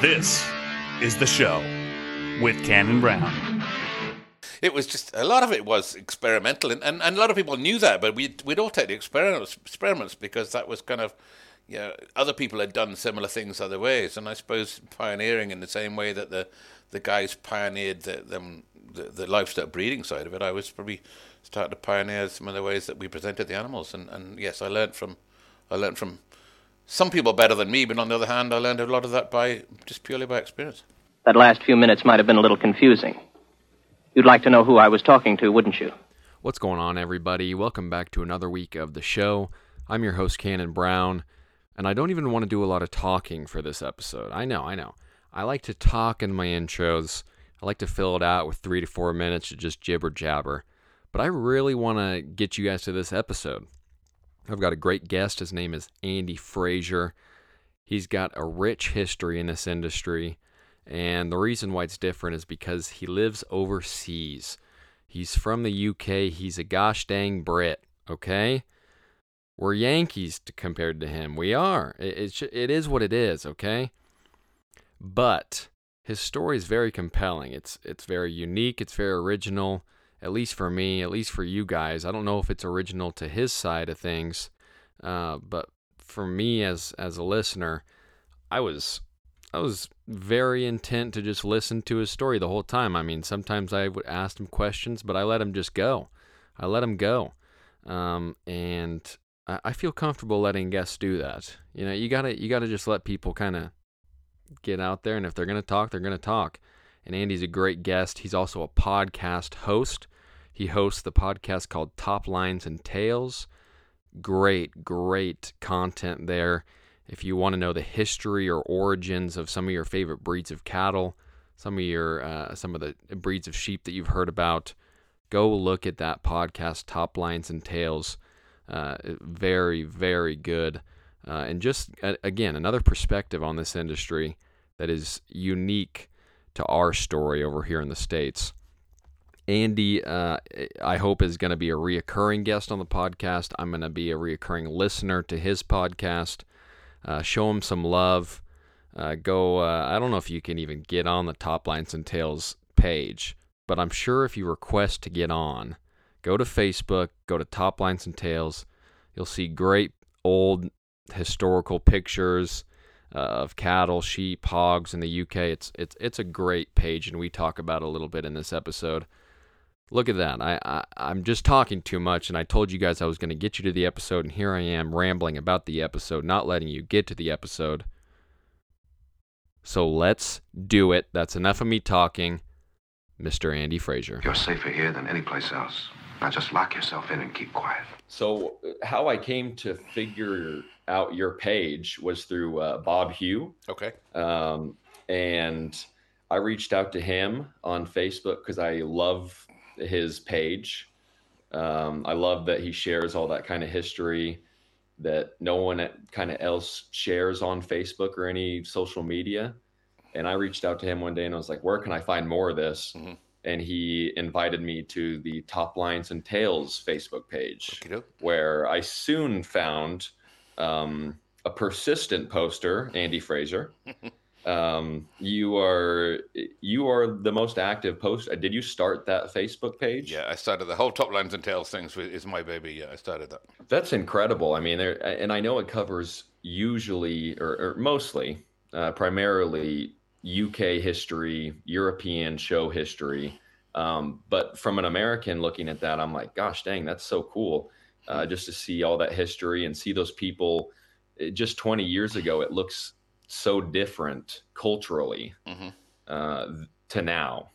This is the show with Cannon Brown. It was just a lot of it was experimental, and, and, and a lot of people knew that, but we'd, we'd all take the experiments, experiments because that was kind of, you know, other people had done similar things other ways, and I suppose pioneering in the same way that the, the guys pioneered the, them, the, the livestock breeding side of it, I was probably starting to pioneer some of the ways that we presented the animals, and, and yes, I learned from, I learned from some people better than me, but on the other hand, I learned a lot of that by just purely by experience. That last few minutes might have been a little confusing. You'd like to know who I was talking to, wouldn't you? What's going on, everybody? Welcome back to another week of the show. I'm your host, Cannon Brown, and I don't even want to do a lot of talking for this episode. I know, I know. I like to talk in my intros. I like to fill it out with three to four minutes of just jibber jabber. But I really want to get you guys to this episode. I've got a great guest. His name is Andy Frazier. He's got a rich history in this industry, and the reason why it's different is because he lives overseas. He's from the UK. He's a gosh dang Brit, okay? We're Yankees compared to him. We are. It, it, it is what it is, okay? But his story is very compelling. It's it's very unique. It's very original at least for me, at least for you guys. I don't know if it's original to his side of things, uh, but for me as as a listener, I was I was very intent to just listen to his story the whole time. I mean, sometimes I would ask him questions, but I let him just go. I let him go, um, and I, I feel comfortable letting guests do that. You know, you gotta you gotta just let people kind of get out there, and if they're gonna talk, they're gonna talk and Andy's a great guest. He's also a podcast host. He hosts the podcast called Toplines and Tales. Great, great content there. If you want to know the history or origins of some of your favorite breeds of cattle, some of your uh, some of the breeds of sheep that you've heard about, go look at that podcast, Toplines and Tales. Uh, very, very good, uh, and just again another perspective on this industry that is unique to our story over here in the States. Andy, uh, I hope, is going to be a reoccurring guest on the podcast. I'm going to be a reoccurring listener to his podcast. Uh, show him some love. Uh, go, uh, I don't know if you can even get on the Toplines and Tales page, but I'm sure if you request to get on, go to Facebook, go to Toplines and Tales. You'll see great old historical pictures uh, of cattle, sheep, hogs in the UK. It's it's it's a great page, and we talk about a little bit in this episode. Look at that. I, I I'm just talking too much, and I told you guys I was going to get you to the episode, and here I am rambling about the episode, not letting you get to the episode. So let's do it. That's enough of me talking. Mr. Andy Frazier. You're safer here than any place else. Now just lock yourself in and keep quiet. So, how I came to figure out your page was through uh, Bob Hugh. Okay. Um, and I reached out to him on Facebook because I love his page. Um, I love that he shares all that kind of history that no one kind of else shares on Facebook or any social media. And I reached out to him one day and I was like, where can I find more of this? Mm-hmm. And he invited me to the Toplines and Tales Facebook page, where I soon found um, a persistent poster, Andy Frazier. um, you are you are the most active post. Did you start that Facebook page? Yeah, I started the whole Toplines and Tales things is my baby. Yeah, I started that. That's incredible. I mean, there, and I know it covers usually or, or mostly, uh, primarily UK history, European show history. Um, but from an American looking at that, I'm like, gosh, dang, that's so cool uh, just to see all that history and see those people. It, just 20 years ago, it looks so different culturally mm-hmm. uh, to now.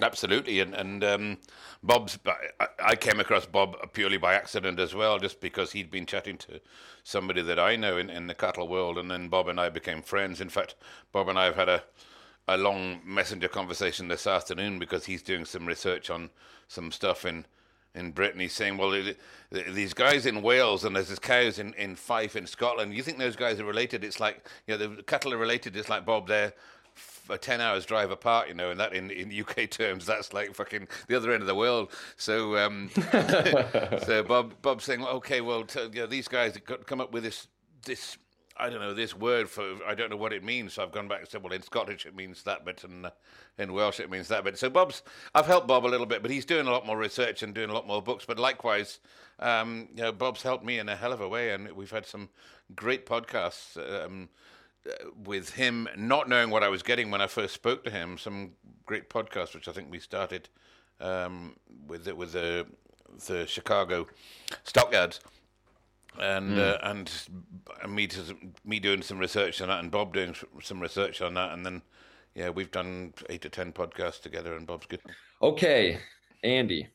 Absolutely, and and um, Bob's. I came across Bob purely by accident as well, just because he'd been chatting to somebody that I know in, in the cattle world, and then Bob and I became friends. In fact, Bob and I have had a a long messenger conversation this afternoon because he's doing some research on some stuff in in Britain. He's saying, well, it, these guys in Wales and there's these cows in, in Fife in Scotland. You think those guys are related? It's like, you know, the cattle are related. It's like Bob, they're a 10 hours drive apart, you know, and that in, in UK terms, that's like fucking the other end of the world. So, um, so Bob, Bob's saying, okay, well, t- you know, these guys have come up with this, this I don't know this word for I don't know what it means. So I've gone back and said, well, in Scottish it means that bit, and uh, in Welsh it means that bit. So Bob's I've helped Bob a little bit, but he's doing a lot more research and doing a lot more books. But likewise, um, you know, Bob's helped me in a hell of a way, and we've had some great podcasts. Um, with him not knowing what I was getting when I first spoke to him, some great podcasts which I think we started um, with the, with the the Chicago Stockyards, and uh, and me to, me doing some research on that, and Bob doing some research on that, and then yeah, we've done eight to ten podcasts together, and Bob's good. Okay, Andy,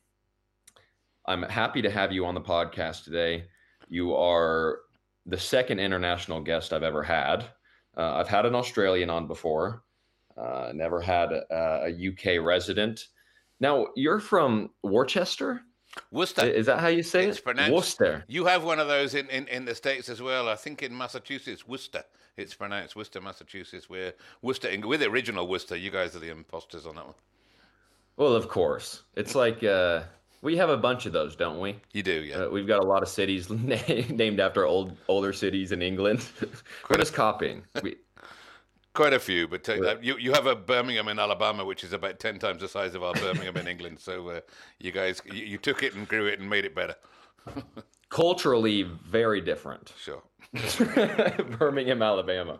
I'm happy to have you on the podcast today. You are the second international guest I've ever had. Uh, I've had an Australian on before. Uh, never had a, a UK resident. Now you're from Worcester. Worcester. Is that how you say It's it? pronounced- Worcester. You have one of those in, in, in the States as well. I think in Massachusetts, Worcester. It's pronounced Worcester, Massachusetts, where Worcester, with the original Worcester, you guys are the imposters on that one. Well, of course. It's like uh, we have a bunch of those, don't we? You do, yeah. Uh, we've got a lot of cities named after old older cities in England. We're just copying. We, Quite a few, but uh, you you have a Birmingham in Alabama, which is about ten times the size of our Birmingham in England. So uh, you guys, you, you took it and grew it and made it better. culturally, very different. Sure. Birmingham, Alabama.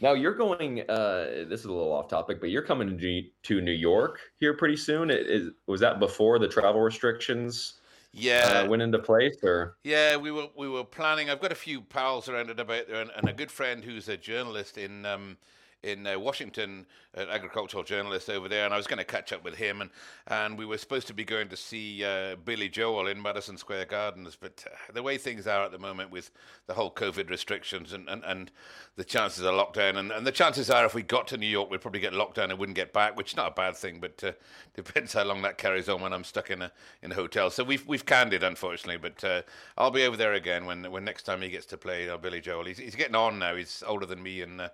Now you're going. Uh, this is a little off topic, but you're coming to, to New York here pretty soon. It Is was that before the travel restrictions Yeah. uh, went into place, or Yeah, we were we were planning. I've got a few pals around and about there, and, and a good friend who's a journalist in um, in uh, Washington, an agricultural journalist over there, and I was going to catch up with him, and and we were supposed to be going to see uh, Billy Joel in Madison Square Gardens, but uh, the way things are at the moment with the whole COVID restrictions and, and, and the chances of lockdown, and, and the chances are if we got to New York, we'd probably get locked down and wouldn't get back, which is not a bad thing, but uh, depends how long that carries on when I'm stuck in a in a hotel. So we've we've canned it, unfortunately, but uh, I'll be over there again when when next time he gets to play uh, Billy Joel. He's he's getting on now. He's older than me and.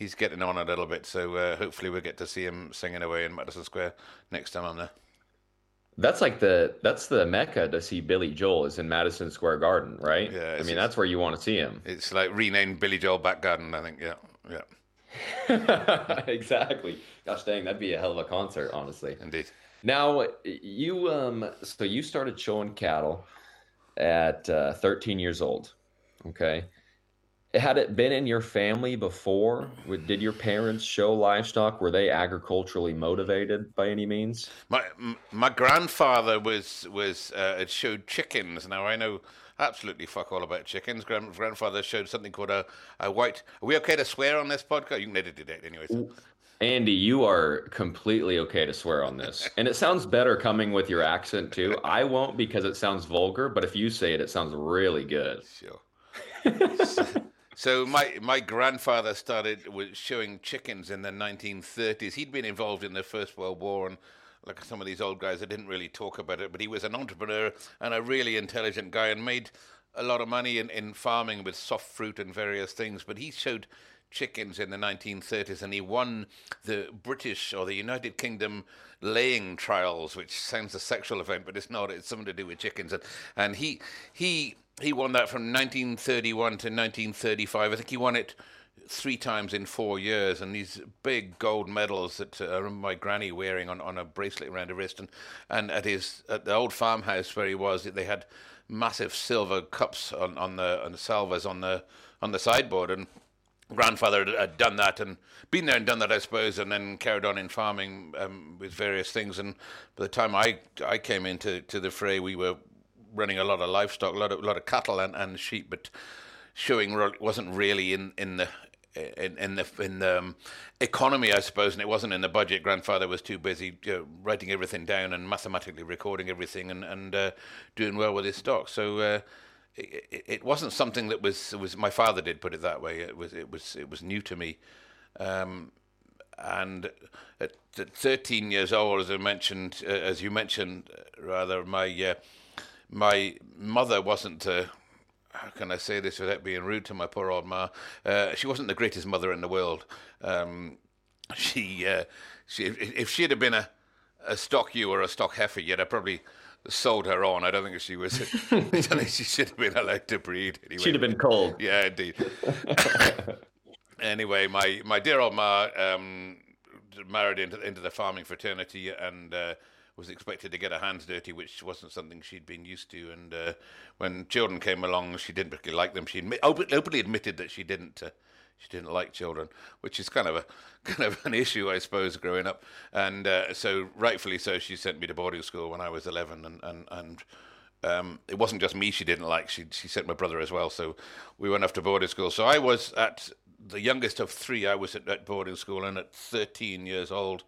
He's getting on a little bit, so uh, hopefully we'll get to see him singing away in Madison Square next time I'm there. that's like the that's the mecca to see Billy Joel is in Madison Square Garden, right? Yeah, I mean that's where you want to see him. It's like renamed Billy Joel Back Garden, I think. Yeah, yeah, exactly. Gosh dang, that'd be a hell of a concert, honestly. indeed. Now, you um, so you started showing cattle at uh, 13 years old. Okay. Had it been in your family before? Did your parents show livestock? Were they agriculturally motivated by any means? My my grandfather was was uh, had showed chickens. Now I know absolutely fuck all about chickens. Grand, grandfather showed something called a, a white. Are we okay to swear on this podcast? You can edit it anyway anyways. Andy, you are completely okay to swear on this. And it sounds better coming with your accent too. I won't because it sounds vulgar, but if you say it, it sounds really good. Sure. so, my my grandfather started with showing chickens in the 1930s. He'd been involved in the First World War and. Like some of these old guys, that didn't really talk about it, but he was an entrepreneur and a really intelligent guy, and made a lot of money in, in farming with soft fruit and various things. But he showed chickens in the 1930s, and he won the British or the United Kingdom laying trials, which sounds a sexual event, but it's not. It's something to do with chickens, and and he he he won that from 1931 to 1935. I think he won it three times in four years, and these big gold medals that uh, I remember my granny wearing on, on a bracelet around her wrist, and, and at his at the old farmhouse where he was, they had massive silver cups on, on the on the salvers on the on the sideboard, and grandfather had- done that and been there and done that, I suppose, and then carried on in farming um, with various things. And by the time I I came into to the fray, we were running a lot of livestock, a lot of lot of cattle and, and sheep, but showing wasn't really in in the in, in the in the um, economy, I suppose, and it wasn't in the budget. Grandfather was too busy you know, writing everything down and mathematically recording everything and and uh, doing well with his stock. So. Uh, it, it- wasn't something that was was my father did put it that way. It was it was it was new to me, um, and at 13 years old, as I mentioned, uh, as you mentioned, uh, rather my uh, my mother wasn't. Uh, how can I say this without being rude to my poor old ma? Uh, she wasn't the greatest mother in the world. Um, she, uh, she, if she'd have been a, a stock ewe or a stock heifer, you'd have probably sold her on. I don't think she was. I don't think she should have been allowed to breed. Anyway. She'd have been cold. Yeah, indeed. anyway, my my dear old ma um, married into into the farming fraternity and. Uh, was expected to get her hands dirty, which wasn't something she'd been used to. And uh, when children came along, she didn't particularly like them. She openly admitted that she didn't. Uh, she didn't like children, which is kind of a kind of an issue, I suppose, growing up. And uh, so, rightfully so, she sent me to boarding school when I was eleven, and and and. Um, it wasn't just me she didn't like. She she sent my brother as well. So we went off to boarding school. So I was at the youngest of three. I was at, at boarding school, and at 13 years old,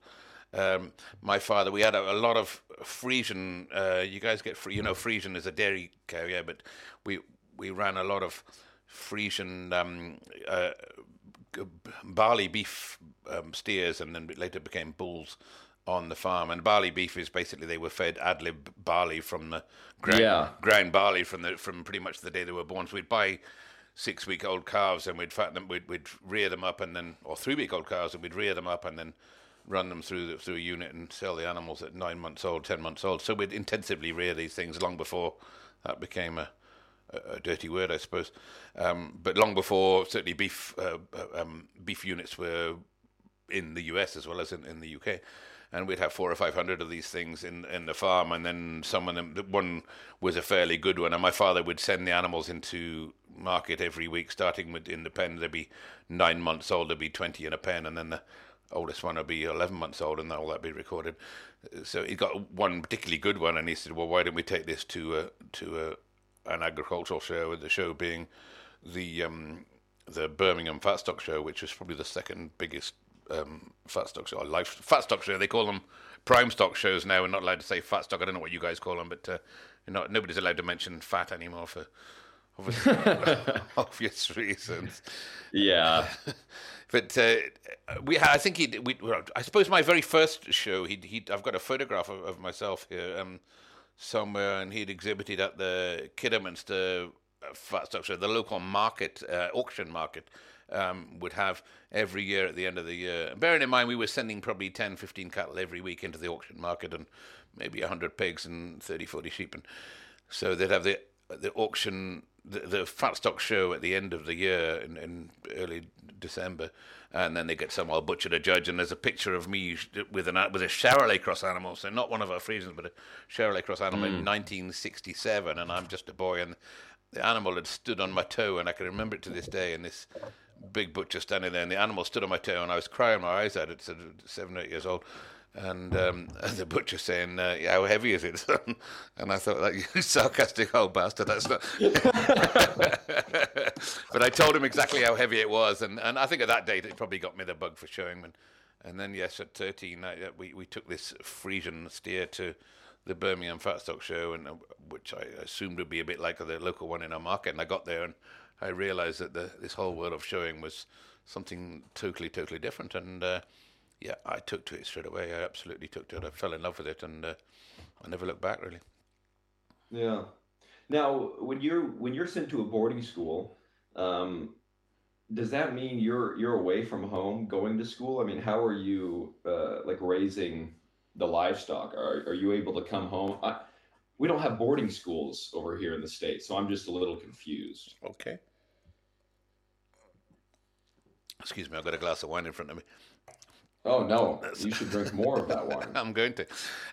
um, my father, we had a, a lot of Friesian. Uh, you guys get free, you know, Friesian is a dairy cow, yeah, but we we ran a lot of Friesian um, uh, barley beef um, steers, and then later became bulls on the farm. And barley beef is basically they were fed ad lib barley from the ground, Yeah. ground barley from the from pretty much the day they were born. So we'd buy six week old calves and we'd fatten them, we'd, we'd rear them up and then, or three week old calves and we'd rear them up and then run them through the, through a unit and sell the animals at nine months old, ten months old. So we'd intensively rear these things long before that became a, a, a dirty word, I suppose. Um, but long before certainly beef uh, um, beef units were in the US as well as in, in the UK. And we'd have four or five hundred of these things in, in the farm, and then some of them. One was a fairly good one, and my father would send the animals into market every week, starting with in the pen. They'd be nine months old, they'd be twenty in a pen, and then the oldest one would be eleven months old, and all that be recorded. So he got one particularly good one, and he said, "Well, why don't we take this to a to a, an agricultural show?" With the show being the um, the Birmingham Fat Stock Show, which was probably the second biggest um, fat stock show, or life fat stock show. They call them prime stock shows now. We're not allowed to say fat stock. I don't know what you guys call them, but uh, not, nobody's allowed to mention fat anymore for obvious, obvious reasons. Yeah. But uh, we, I think he, we, I suppose my very first show, he, he, I've got a photograph of, of myself here um, somewhere, and he'd exhibited at the Kidderminster uh, Stock Show, the local market, uh, auction market, um, would have every year at the end of the year. Bearing in mind, we were sending probably 10, 15 cattle every week into the auction market, and maybe 100 pigs and 30, 40 sheep, and so they'd have the the auction, the, the fat stock show at the end of the year in, in early December, and then they get some old butcher to judge, and there's a picture of me with an with a Charolais cross animal, so not one of our Friesians, but a Charolais cross animal in hmm. 1967, and I'm just a boy, and the animal had stood on my toe, and I can remember it to this day, and this big butcher standing there, and the animal stood on my toe, and I was crying my eyes out at seven, eight years old. And um, the butcher saying, uh, "How heavy is it?" and I thought, "That you sarcastic old bastard." That's not. but I told him exactly how heavy it was, and, and I think at that date it probably got me the bug for showing. And, and then yes, at thirteen, I, we we took this Friesian steer to the Birmingham Fat Stock Show, and uh, which I assumed would be a bit like the local one in our market. And I got there, and I realised that the, this whole world of showing was something totally, totally different. And uh, yeah, I took to it straight away. I absolutely took to it. I fell in love with it, and uh, I never looked back really. Yeah. Now, when you're when you're sent to a boarding school, um, does that mean you're you're away from home going to school? I mean, how are you uh, like raising the livestock? Are are you able to come home? I, we don't have boarding schools over here in the states, so I'm just a little confused. Okay. Excuse me, I've got a glass of wine in front of me. Oh no, you should drink more of that wine. I'm going to.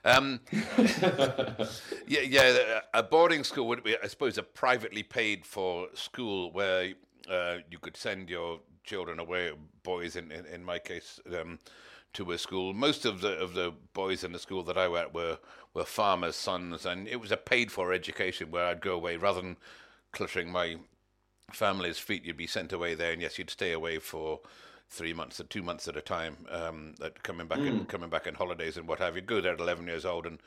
Um, yeah, yeah. A boarding school would be, I suppose, a privately paid for school where uh, you could send your children away, boys in in, in my case, um, to a school. Most of the of the boys in the school that I were at were were farmers' sons, and it was a paid for education where I'd go away rather than cluttering my family's feet. You'd be sent away there, and yes, you'd stay away for three months or two months at a time. Um, that coming back and coming back in holidays and what have you. Go there at eleven years old and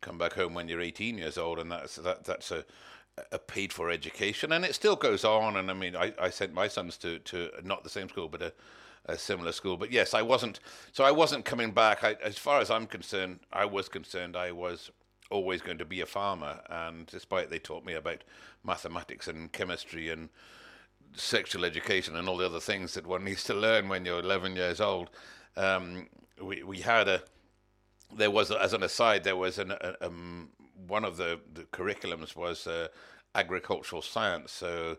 come back home when you're eighteen years old, and that's that that's a a paid for education, and it still goes on. And I mean, I, I sent my sons to to not the same school, but a a similar school. But yes, I wasn't. So I wasn't coming back. I, as far as I'm concerned, I was concerned. I was always going to be a farmer, and despite they taught me about mathematics and chemistry and sexual education and all the other things that one needs to learn when you're 11 years old, um, we we had a there was as an aside there was an a, um, one of the, the curriculums was uh, agricultural science. So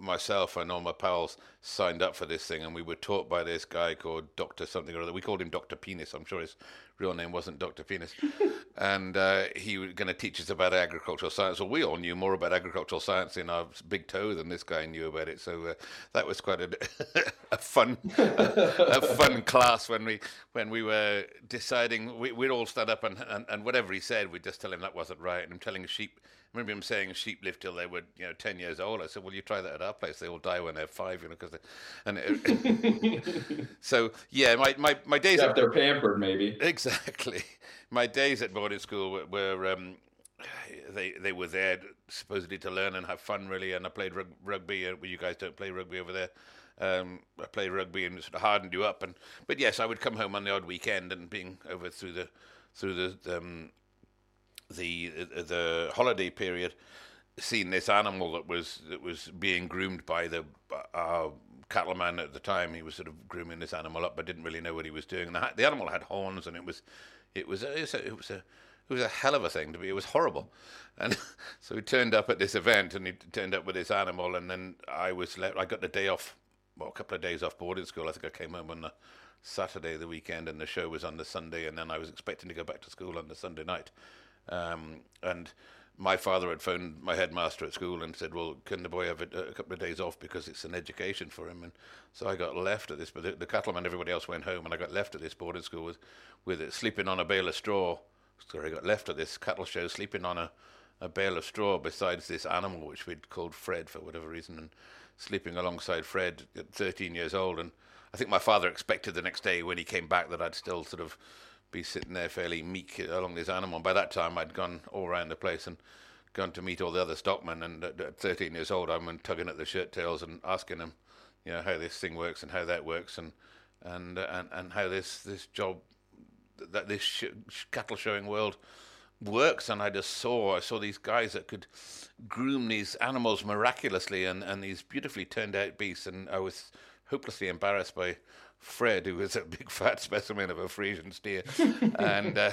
myself and all my pals signed up for this thing, and we were taught by this guy called Doctor something or other. We called him Doctor Penis. I'm sure his real name wasn't Doctor Penis, and uh, he was going to teach us about agricultural science. Well, we all knew more about agricultural science in our big toe than this guy knew about it. So uh, that was quite a, a fun, a fun class when we when we were deciding. We, would all stand up and, and and whatever he said, we'd just tell him that wasn't right. And I'm telling a sheep remember him saying sheep live till they were, you know, ten years old. I said, "Well, you try that at our place; they all die when they're five, you know." Because, and it, so yeah, my my my days. Except at, they're pampered, maybe. Exactly, my days at boarding school were, were um, they they were there supposedly to learn and have fun, really. And I played rug, rugby. Uh, you guys don't play rugby over there. Um, I played rugby and it sort of hardened you up. And but yes, I would come home on the odd weekend and being over through the through the um, the the holiday period, seeing this animal that was that was being groomed by the uh, cattleman at the time. He was sort of grooming this animal up, but didn't really know what he was doing. And the, the animal had horns, and it was it was it was a, it was a it was a hell of a thing to be. It was horrible, and so he turned up at this event, and he turned up with this animal, and then I was left. I got the day off, well, a couple of days off boarding school. I think I came home on the Saturday, the weekend, and the show was on the Sunday, and then I was expecting to go back to school on the Sunday night. Um, and my father had phoned my headmaster at school and said, "Well, can the boy have a, a, couple of days off because it's an education for him?" And so I got left at this. But the, the cattleman, everybody else went home, and I got left at this boarding school with, with it, sleeping on a bale of straw. So I got left at this cattle show, sleeping on a, a bale of straw besides this animal, which we'd called Fred for whatever reason, and sleeping alongside Fred at 13 years old. And I think my father expected the next day when he came back that I'd still sort of be sitting there fairly meek along this animal. By that time, I'd gone all around the place and gone to meet all the other stockmen. And at 13 years old, I'm tugging at the shirt tails and asking them, you know, how this thing works and how that works and and and, and how this this job that this sh- cattle showing world works and I just saw I saw these guys that could groom these animals miraculously and, and these beautifully turned out beasts and I was hopelessly embarrassed by Fred, who was a big fat specimen of a Friesian steer, and uh,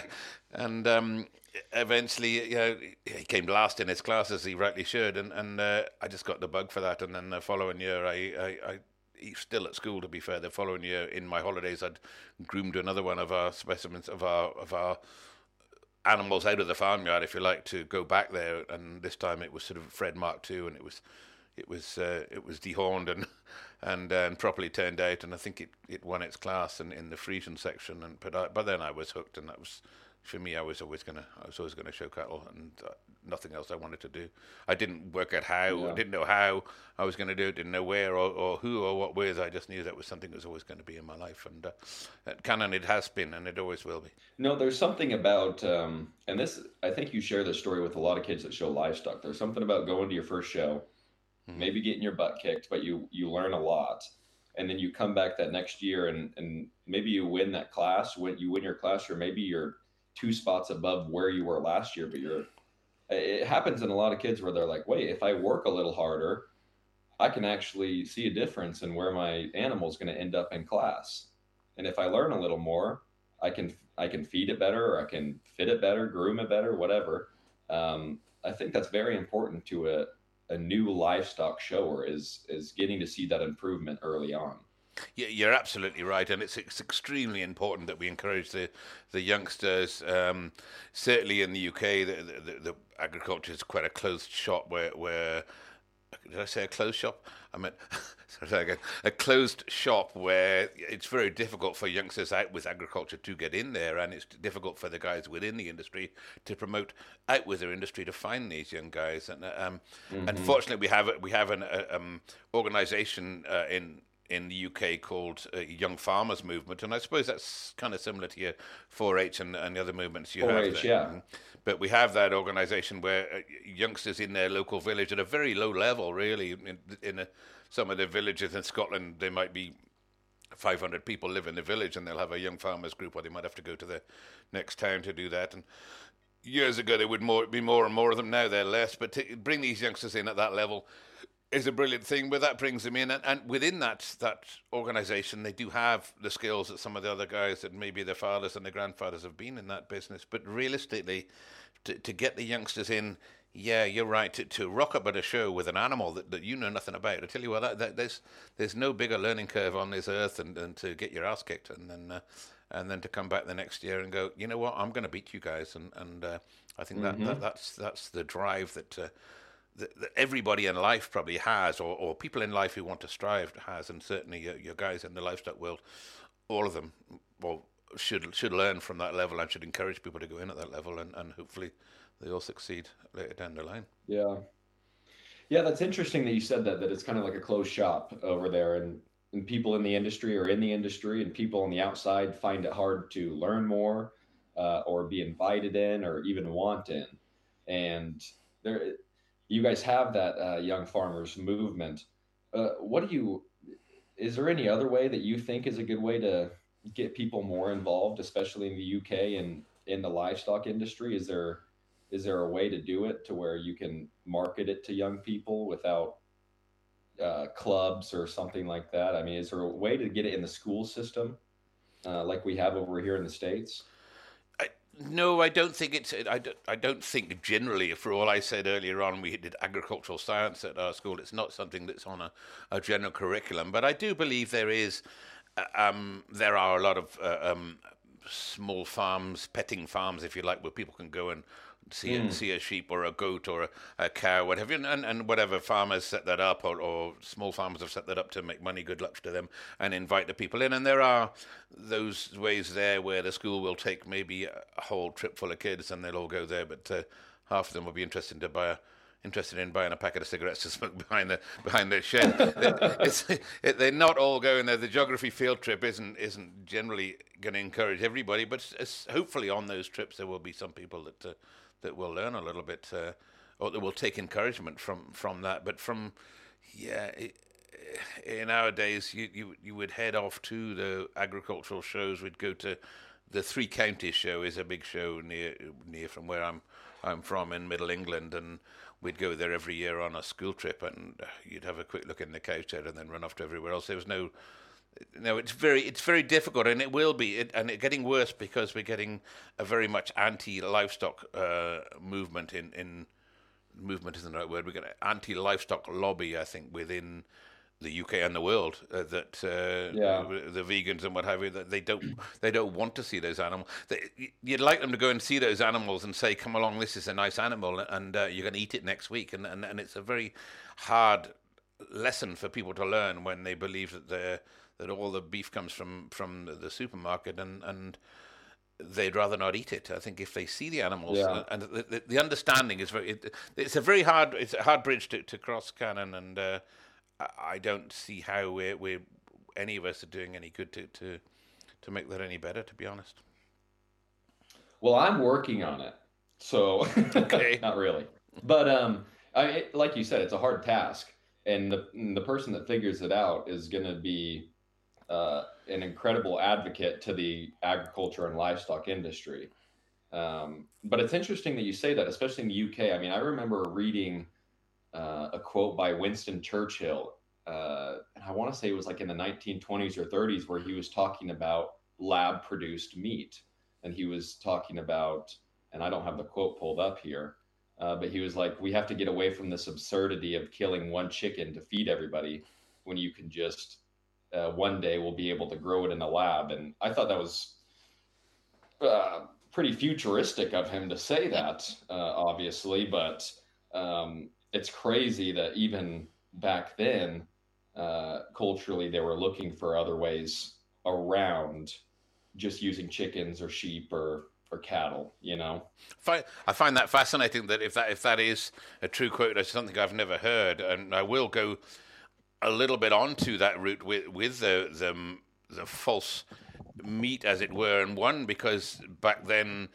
and um, eventually, you know, he came last in his class as he rightly should, and and uh, I just got the bug for that, and then the following year, I, I, I he's still at school to be fair. The following year, in my holidays, I'd groomed another one of our specimens of our of our animals out of the farmyard, if you like, to go back there, and this time it was sort of Fred Mark II, and it was it was uh, it was dehorned. And and, uh, and properly turned out, and I think it, it won its class in, in the Friesian section. And but I, but then I was hooked, and that was for me. I was always gonna I was always gonna show cattle, and uh, nothing else I wanted to do. I didn't work out how, yeah. didn't know how I was going to do it, didn't know where or, or who or what ways. I just knew that was something that was always going to be in my life, and uh, at Cannon it has been, and it always will be. No, there's something about, um, and this I think you share this story with a lot of kids that show livestock. There's something about going to your first show mm-hmm. maybe getting your butt kicked, but you you learn a lot. And then you come back that next year and and maybe you win that class, when you win your class, or maybe you're two spots above where you were last year, but you're it happens in a lot of kids where they're like, wait, if I work a little harder, I can actually see a difference in where my animal is going to end up in class. And if I learn a little more, I can I can feed it better, or I can fit it better, groom it better, whatever. Um, I think that's very important to a a new livestock shower is is getting to see that improvement early on. Yeah, you're absolutely right, and it's it's extremely important that we encourage the the youngsters. Um, certainly in the UK, the, the, the agriculture is quite a closed shop where where did I say a closed shop? I meant sorry again, a closed shop where it's very difficult for youngsters out with agriculture to get in there, and it's difficult for the guys within the industry to promote out with their industry to find these young guys. And um, mm-hmm. unfortunately, we have we have an uh, um, organisation uh, in in the UK called uh, Young Farmers Movement, and I suppose that's kind of similar to your 4-H and, and the other movements you 4-H, have. There. Yeah. Mm-hmm. But we have that organisation where uh, youngsters in their local village at a very low level, really, in, in a, some of the villages in Scotland, there might be 500 people live in the village, and they'll have a young farmers group, or they might have to go to the next town to do that. And years ago, there would more, be more and more of them. Now they're less. But to bring these youngsters in at that level is a brilliant thing, but that brings them in, and, and within that that organisation, they do have the skills that some of the other guys that maybe their fathers and their grandfathers have been in that business. But realistically, to, to get the youngsters in, yeah, you're right. To, to rock up at a show with an animal that, that you know nothing about, I tell you what, that, that, there's there's no bigger learning curve on this earth than, than to get your ass kicked and then uh, and then to come back the next year and go, you know what, I'm going to beat you guys, and and uh, I think that, that that's that's the drive that. Uh, that, that everybody in life probably has, or, or people in life who want to strive has, and certainly your, your guys in the livestock world, all of them, well, should should learn from that level and should encourage people to go in at that level, and, and hopefully they all succeed later down the line. Yeah. Yeah, that's interesting that you said that, that it's kind of like a closed shop over there and, and people in the industry are in the industry and people on the outside find it hard to learn more uh, or be invited in or even want in. And there, you guys have that uh, young farmers movement. Uh, what do you, is there any other way that you think is a good way to get people more involved, especially in the UK and in the livestock industry? Is there, is there a way to do it to where you can market it to young people without uh, clubs or something like that? I mean, is there a way to get it in the school system uh, like we have over here in the states? No, I don't think it's. I don't, I don't think generally, for all I said earlier on, we did agricultural science at our school. It's not something that's on a, a general curriculum, but I do believe there is. Uh, um, there are a lot of uh, um, small farms, petting farms, if you like, where people can go and see mm. see a sheep or a goat or a, a cow, whatever, and, and whatever farmers set that up or, or small farmers have set that up to make money. Good luck to them, and invite the people in. And there are those ways there where the school will take maybe a whole trip full of kids, and they'll all go there, but uh, half of them will be interested to buy a interested in buying a packet of cigarettes to smoke behind the behind the shed. it, they're not all going there. The geography field trip isn't isn't generally going to encourage everybody, but hopefully on those trips there will be some people that uh, that will learn a little bit, uh, or that will take encouragement from from that. But from yeah. It, in our days, you, you you would head off to the agricultural shows. We'd go to the Three Counties show is a big show near near from where I'm I'm from in Middle England, and we'd go there every year on a school trip, and you'd have a quick look in the cow shed and then run off to everywhere else. There was no no, it's very it's very difficult, and it will be, it, and it's getting worse because we're getting a very much anti-livestock uh, movement in in movement isn't the right word. We get an anti-livestock lobby, I think, within the UK and the world uh, that uh, yeah. the vegans and what have you that they don't they don't want to see those animals. They, you'd like them to go and see those animals and say, "Come along, this is a nice animal, and uh, you're going to eat it next week." And, and and it's a very hard lesson for people to learn when they believe that they're that all the beef comes from from the supermarket and and they'd rather not eat it. I think if they see the animals yeah. and the, the, the, understanding is very, it, it's a very hard, it's a hard bridge to, to cross, Cannon, and uh, I don't see how we're, we're, any of us are doing any good to, to to make that any better. To be honest. Well, I'm working on it, so okay, not really, but um, I like you said, it's a hard task, and the and the person that figures it out is going to be uh, an incredible advocate to the agriculture and livestock industry. Um, but it's interesting that you say that, especially in the UK. I mean, I remember reading uh, a quote by Winston Churchill, uh, and I want to say it was like in the 1920s or 30s, where he was talking about lab produced meat. And he was talking about, and I don't have the quote pulled up here, uh, but he was like, we have to get away from this absurdity of killing one chicken to feed everybody when you can just uh, one day we'll be able to grow it in a lab. And I thought that was uh, pretty futuristic of him to say that, uh, obviously. But um, it's crazy that even back then, uh, culturally, they were looking for other ways around just using chickens or sheep or or cattle, you know. I find that fascinating that if that if that is a true quote, that's something I've never heard, and I will go a little bit onto that route with with the the, the false meat, as it were, and one because back then.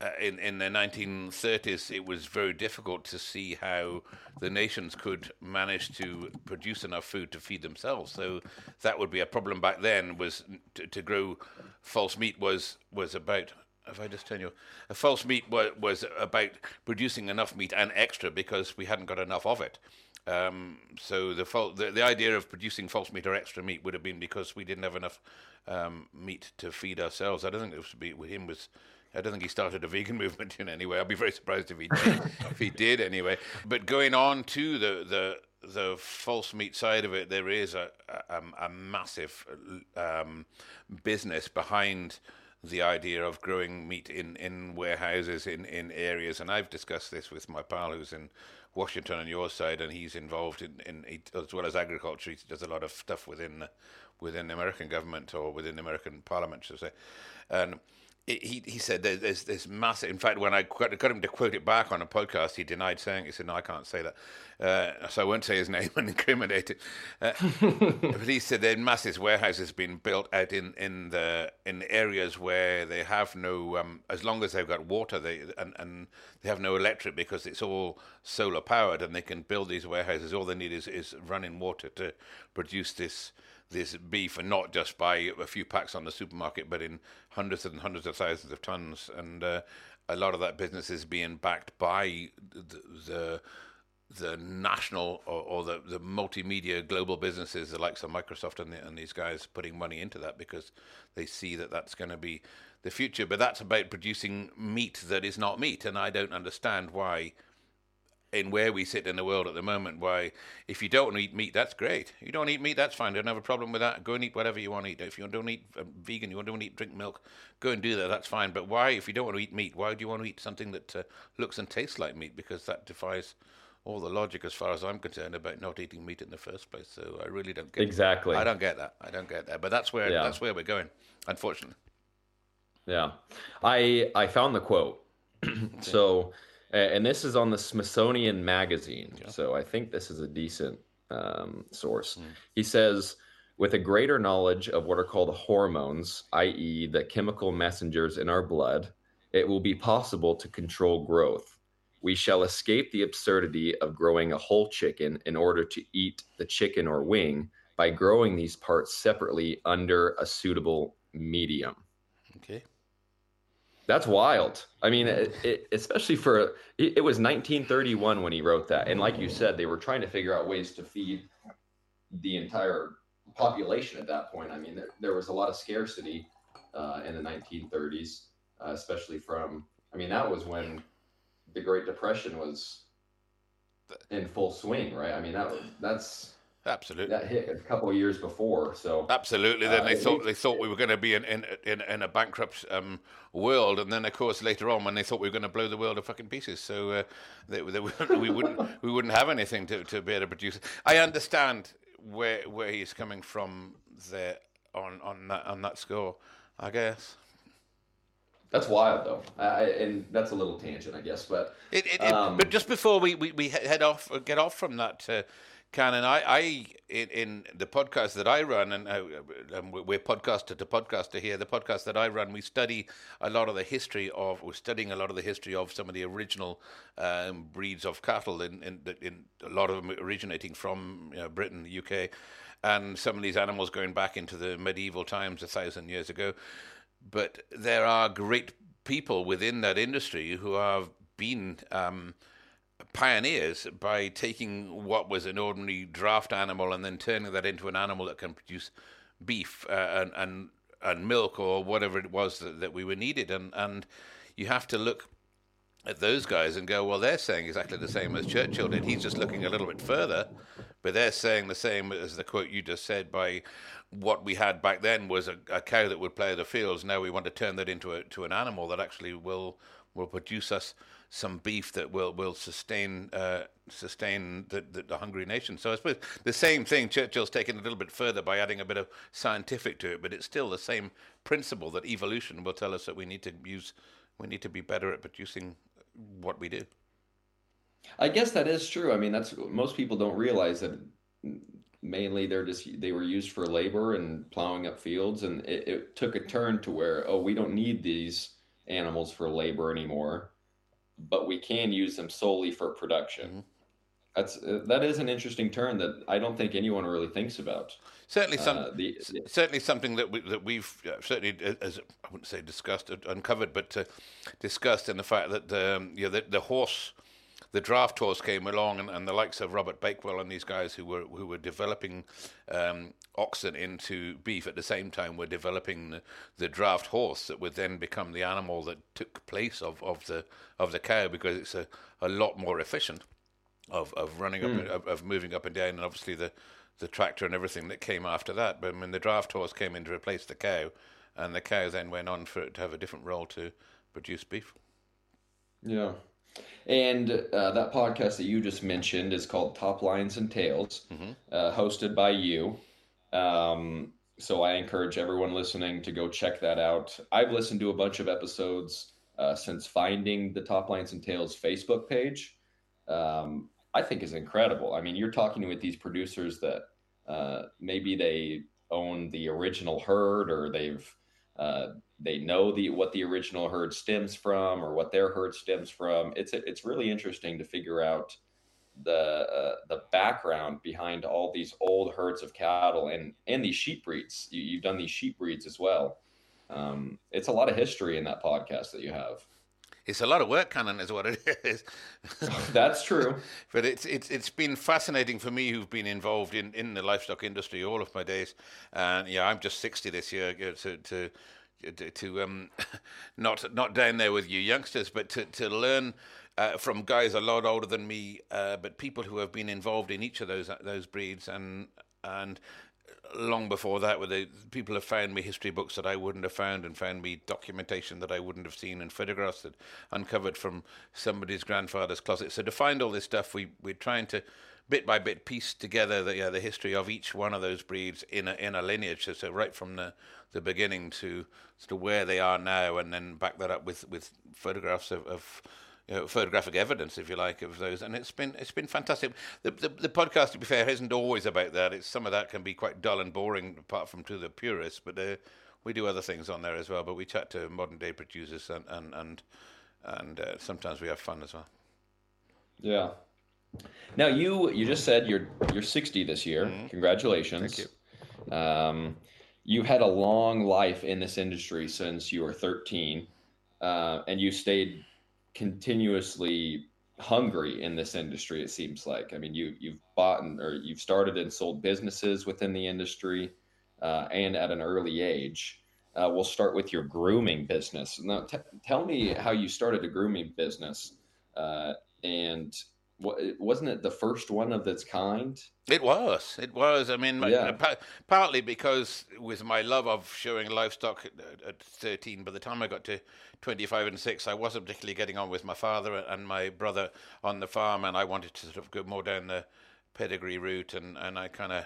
Uh, in in the 1930s, it was very difficult to see how the nations could manage to produce enough food to feed themselves. So that would be a problem back then. Was to, to grow false meat was was about if I just tell you, a false meat was, was about producing enough meat and extra because we hadn't got enough of it. Um, so the, fal- the the idea of producing false meat or extra meat would have been because we didn't have enough um, meat to feed ourselves. I don't think it was be with him was. I don't think he started a vegan movement in any way. I'd be very surprised if he did, if he did anyway. But going on to the the the false meat side of it, there is a a, a massive um, business behind the idea of growing meat in, in warehouses in, in areas. And I've discussed this with my pal who's in Washington on your side, and he's involved in, in as well as agriculture. He does a lot of stuff within within the American government or within the American Parliament, should I say. And he he said there's there's massive. In fact, when I got him to quote it back on a podcast, he denied saying. It. He said, "No, I can't say that." Uh, so I won't say his name and incriminate it. Uh, but he said there massive warehouses being built out in, in the in areas where they have no. Um, as long as they've got water, they and, and they have no electric because it's all solar powered, and they can build these warehouses. All they need is is running water to produce this this beef, and not just buy a few packs on the supermarket, but in hundreds and hundreds of thousands of tons. And uh, a lot of that business is being backed by the the, the national or, or, the, the multimedia global businesses, the likes of Microsoft and, the, and these guys, putting money into that because they see that that's going to be the future. But that's about producing meat that is not meat, and I don't understand why in where we sit in the world at the moment. Why, if you don't eat meat, that's great. You don't eat meat, that's fine. I don't have a problem with that. Go and eat whatever you want to eat. If you don't eat uh, vegan, you don't eat drink milk, go and do that. That's fine. But why, if you don't want to eat meat, why do you want to eat something that uh, looks and tastes like meat? Because that defies all the logic, as far as I'm concerned, about not eating meat in the first place. So I really don't get exactly. I don't get that. I don't get that. But that's where yeah. that's where we're going, unfortunately. Yeah, I I found the quote. so and this is on the Smithsonian Magazine. Yeah. So I think this is a decent um, source. Mm. He says, with a greater knowledge of what are called hormones, i.e., the chemical messengers in our blood, it will be possible to control growth. We shall escape the absurdity of growing a whole chicken in order to eat the chicken or wing by growing these parts separately under a suitable medium. Okay. That's wild. I mean, it, it, especially for it, it, was 1931 when he wrote that, and like you said, they were trying to figure out ways to feed the entire population at that point. I mean, there, there was a lot of scarcity uh, in the 1930s, uh, especially from. I mean, that was when the Great Depression was in full swing, right? I mean, that was that's Absolutely. That hit a couple of years before. So absolutely. Then uh, they thought they thought we were going to be in in in, in a bankrupt um, world, and then of course later on when they thought we were going to blow the world to fucking pieces, so uh, they, they, we wouldn't we wouldn't have anything to, to be able to produce. I understand where where he's coming from there on on that on that score. I guess. That's wild, though, I, and that's a little tangent, I guess. But it, it, um, but just before we, we, we head off, get off from that, uh, Cannon, I, I in, in, the podcast that I run, and uh, um, we're podcaster to podcaster here. The podcast that I run, we study a lot of the history of. We're studying a lot of the history of some of the original um, breeds of cattle, in, in, in, a lot of them originating from you know, Britain, the UK, and some of these animals going back into the medieval times, a thousand years ago. But there are great people within that industry who have been. Um, pioneers by taking what was an ordinary draft animal and then turning that into an animal that can produce beef uh, and, and and milk or whatever it was that, that we were needed. And and you have to look at those guys and go well they're saying exactly the same as Churchill did. He's just looking a little bit further but they're saying the same as the quote you just said by what we had back then was a, a cow that would plough the fields. Now we want to turn that into a to an animal that actually will will produce us some beef that will will sustain uh, sustain the, the, the, hungry nation. So I suppose the same thing Churchill's taken a little bit further by adding a bit of scientific to it, but it's still the same principle that evolution will tell us that we need to use we need to be better at producing what we do. I guess that is true. I mean, that's most people don't realize that mainly they're just they were used for labor and plowing up fields, and it, it took a turn to where oh we don't need these animals for labor anymore but we can use them solely for production. Mm-hmm. That's uh, that is an interesting turn that I don't think anyone really thinks about. Certainly, some uh, the, certainly something that we that we've uh, certainly uh, as I wouldn't say discussed uncovered, but uh, discussed in the fact that the um, you know, the, the horse the draft horse came along, and, and the likes of Robert Bakewell and these guys who were who were developing um, oxen into beef at the same time were developing the, the, draft horse that would then become the animal that took place of, of the of the cow because it's a, a lot more efficient of, of running mm. up hmm. of, of moving up and down, and obviously the the tractor and everything that came after that. But I mean, the draft horse came in to replace the cow, and the cow then went on for it to have a different role to produce beef. Yeah. And uh, that podcast that you just mentioned is called Toplines and Tales, mm-hmm. uh, hosted by you. Um, so I encourage everyone listening to go check that out. I've listened to a bunch of episodes uh, since finding the Toplines and Tales Facebook page. Um, I think is incredible. I mean, you're talking with these producers that uh, maybe they own the original herd or they've uh, they know the what the original herd stems from or what their herd stems from. It's it's really interesting to figure out the uh, the background behind all these old herds of cattle and and these sheep breeds. You, have done these sheep breeds as well. Um, it's a lot of history in that podcast that you have. It's a lot of work, Cannon, is what it is. That's true. but it's it's it's been fascinating for me, who've been involved in, in the livestock industry all of my days. And yeah, I'm just sixty this year. To to to um, not not down there with you youngsters, but to to learn. Uh, from guys a lot older than me, uh, but people who have been involved in each of those those breeds, and and long before that, where the people have found me history books that I wouldn't have found, and found me documentation that I wouldn't have seen, and photographs that uncovered from somebody's grandfather's closet. So to find all this stuff, we we're trying to bit by bit pieced together the yeah, the history of each one of those breeds in a in a lineage. So, so right from the the beginning to to where they are now, and then back that up with with photographs of, of you know, photographic evidence, if you like, of those. And it's been it's been fantastic. The, the, the podcast, to be fair, isn't always about that. It's some of that can be quite dull and boring, apart from to the purists. But uh, we do other things on there as well. But we chat to modern day producers, and and and, and uh, sometimes we have fun as well. Yeah. Now you you just said you're you're 60 this year. Mm-hmm. Congratulations. Thank you. Um, you've had a long life in this industry since you were 13, uh, and you stayed continuously hungry in this industry. It seems like. I mean, you you've bought and, or you've started and sold businesses within the industry, uh, and at an early age. Uh, we'll start with your grooming business. Now, t- tell me how you started a grooming business, uh, and wasn't it the first one of its kind? It was. It was. I mean, yeah. Uh, partly because with my love of showing livestock at, at 13, by the time I got to 25 and 6, I wasn't particularly getting on with my father and my brother on the farm, and I wanted to sort of go more down the pedigree route, and, and I kind of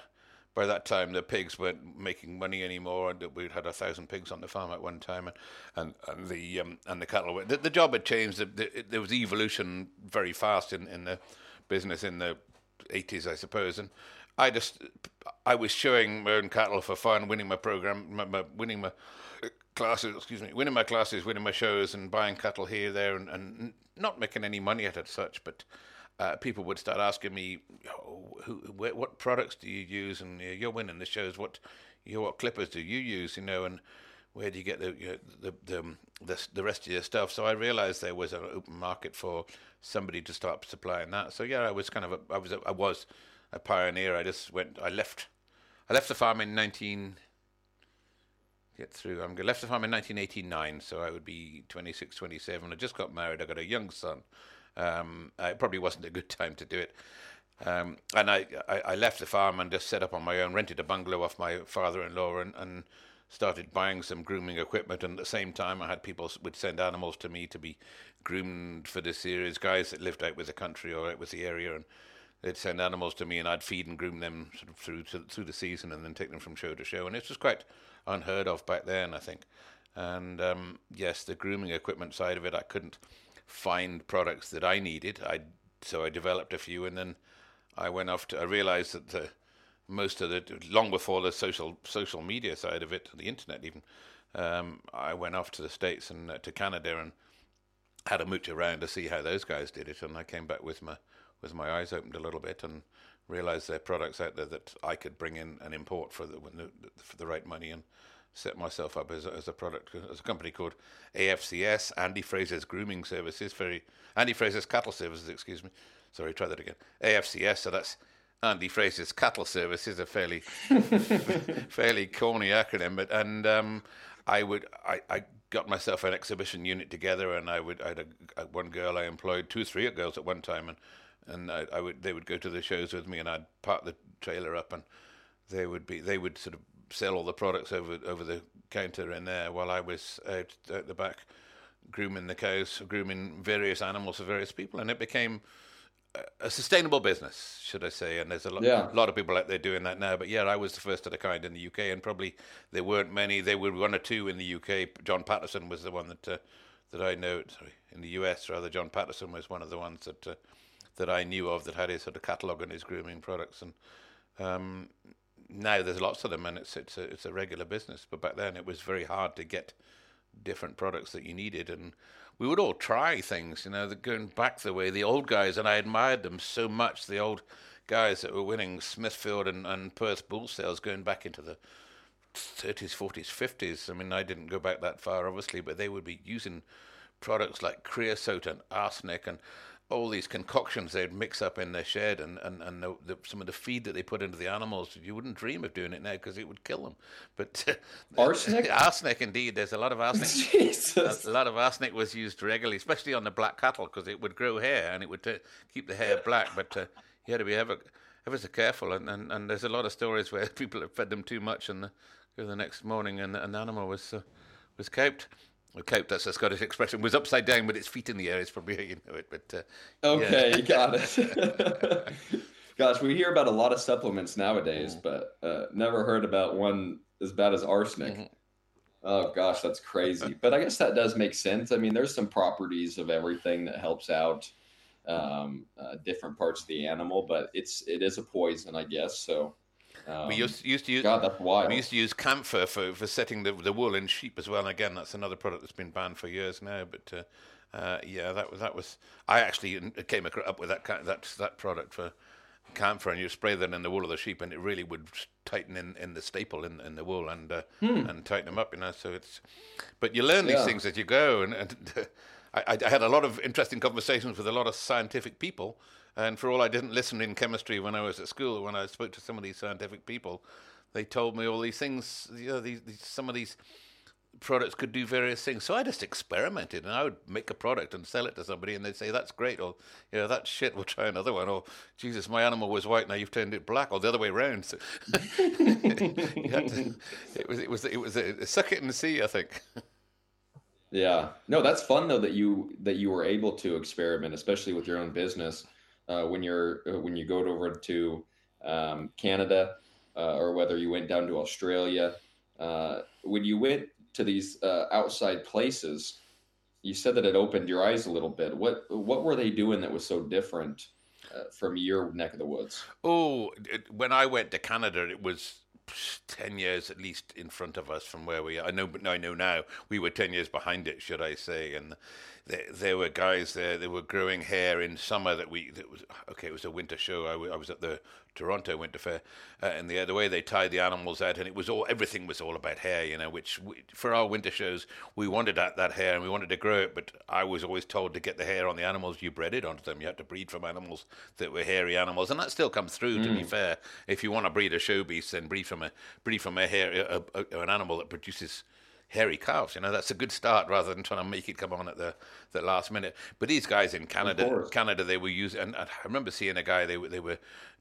by that time the pigs weren't making money anymore, and we had a thousand pigs on the farm at one time, and and, and the um, and the cattle. Were, the, the job had changed. The, the, there was evolution very fast in, in the business in the eighties, I suppose, and I just I was showing my own cattle for fun, winning my program, my, my, winning my classes. Excuse me, winning my classes, winning my shows, and buying cattle here, there, and, and not making any money at it, such, but uh, people would start asking me, oh, who, what products do you use? And you know, you're winning the shows. What, you know, what clippers do you use? You know, and where do you get the, you know, the, the, um, the the rest of your stuff? So I realized there was an open market for somebody to start supplying that. So yeah, I was kind of a, I was a, I was a pioneer. I just went. I left. I left the farm in 19. Get through. I'm left the farm in 1989, so I would be 26, 27. I just got married. I got a young son. Um, it probably wasn't a good time to do it. Um, and I, I, I, left the farm and just set up on my own, rented a bungalow off my father-in-law, and, and started buying some grooming equipment. And at the same time, I had people would send animals to me to be groomed for the series. Guys that lived out with the country or out with the area, and they'd send animals to me, and I'd feed and groom them sort of through to, through the season, and then take them from show to show. And it was quite unheard of back then, I think. And um, yes, the grooming equipment side of it, I couldn't find products that I needed. I so I developed a few, and then I went off to. I realized that the most of the long before the social social media side of it, the internet even. Um, I went off to the states and uh, to Canada and had a mooch around to see how those guys did it, and I came back with my with my eyes opened a little bit and realized there are products out there that I could bring in and import for the for the right money and set myself up as a, as a product as a company called AFCS, Andy Frazier's Grooming Services, very Andy Frazier's Cattle Services, excuse me. Sorry, try that again. AFCS, so that's Andy Frazier's Cattle Services, a fairly fairly corny acronym, but and um, I would I, I got myself an exhibition unit together, and I would I had a, one girl I employed, two three girls at one time, and and I, I would they would go to the shows with me, and I'd park the trailer up, and they would be they would sort of sell all the products over over the counter in there while I was out at the back grooming the cows, grooming various animals for various people, and it became a sustainable business, should I say? And there's a lot, Yeah. a lot of people out there doing that now. But yeah, I was the first of the kind in the UK, and probably there weren't many. There were one or two in the UK. John Patterson was the one that uh, that I know. Sorry, in the US rather, John Patterson was one of the ones that uh, that I knew of that had his sort of catalogue and his grooming products. And um, now there's lots of them, and it's it's a it's a regular business. But back then it was very hard to get different products that you needed, and we would all try things. You know, the, going back the way the old guys, and I admired them so much. The old guys that were winning Smithfield and, and Perth bull sales, going back into the 30s, 40s, 50s. I mean, I didn't go back that far, obviously, but they would be using products like creosote and arsenic and all these concoctions they'd mix up in their shed and, and, and the, the, some of the feed that they put into the animals. You wouldn't dream of doing it now because it would kill them. But Arsenic? arsenic, indeed. There's a lot of arsenic. Jesus. A lot of arsenic was used regularly, especially on the black cattle, because it would grow hair and it would uh, keep the hair black. But uh, you had to be ever, ever so careful. And, and, and there's a lot of stories where people have fed them too much, and the, the next morning and, and the animal was uh, was coped. Coped, that's a Scottish expression. Was upside down with its feet in the air. Is probably how you know it. But uh, Okay, yeah. got it. Gosh, we hear about a lot of supplements nowadays, but uh, never heard about one as bad as arsenic. Oh gosh, that's crazy. But I guess that does make sense. I mean, there's some properties of everything that helps out um, uh, different parts of the animal, but it's it is a poison, I guess. So um, we used, used to use God, that's wild. We used to use camphor for, for setting the, the wool in sheep as well. And again, that's another product that's been banned for years now. But uh, uh, yeah, that was that was. I actually came up with that that that product for camphor, and you spray that in the wool of the sheep, and it really would tighten in, in the staple in, in the wool and uh, and tighten them up. You know, so it's. But you learn these Yeah. things as you go, and. and I, I had a lot of interesting conversations with a lot of scientific people, and for all I didn't listen in chemistry when I was at school, when I spoke to some of these scientific people, they told me all these things. You know, these, these some of these products could do various things. So I just experimented, and I would make a product and sell it to somebody, and they'd say that's great, or you know that's shit. We'll try another one, or Jesus, my animal was white, now you've turned it black, or the other way around. So to- it was it was it was a, suck it and see. I think. Yeah. No, that's fun though that you that you were able to experiment, especially with your own business. Uh, when you're uh, when you go over to um, Canada, uh, or whether you went down to Australia, uh, when you went to these outside places, you said that it opened your eyes a little bit. What what were they doing that was so different from your neck of the woods? Oh, it, when I went to Canada, it was ten years at least in front of us from where we. I know, but I know now we were ten years behind it, should I say? And there, there were guys there. They were growing hair in summer. That we. That was okay. It was a winter show. I, was at the Toronto Winter Fair, uh, and the the way they tied the animals out, and it was all everything was all about hair. You know, which we, for our winter shows we wanted that that hair and we wanted to grow it, but I was always told to get the hair on the animals you bred it onto them. You had to breed from animals that were hairy animals, and that still comes through. To be fair, if you want to breed a show beast, then breed from a breed from a hair a, a, an animal that produces hairy calves. You know, that's a good start rather than trying to make it come on at the, the last minute. But these guys in Canada. Canada, they were using. And I remember seeing a guy. They were they were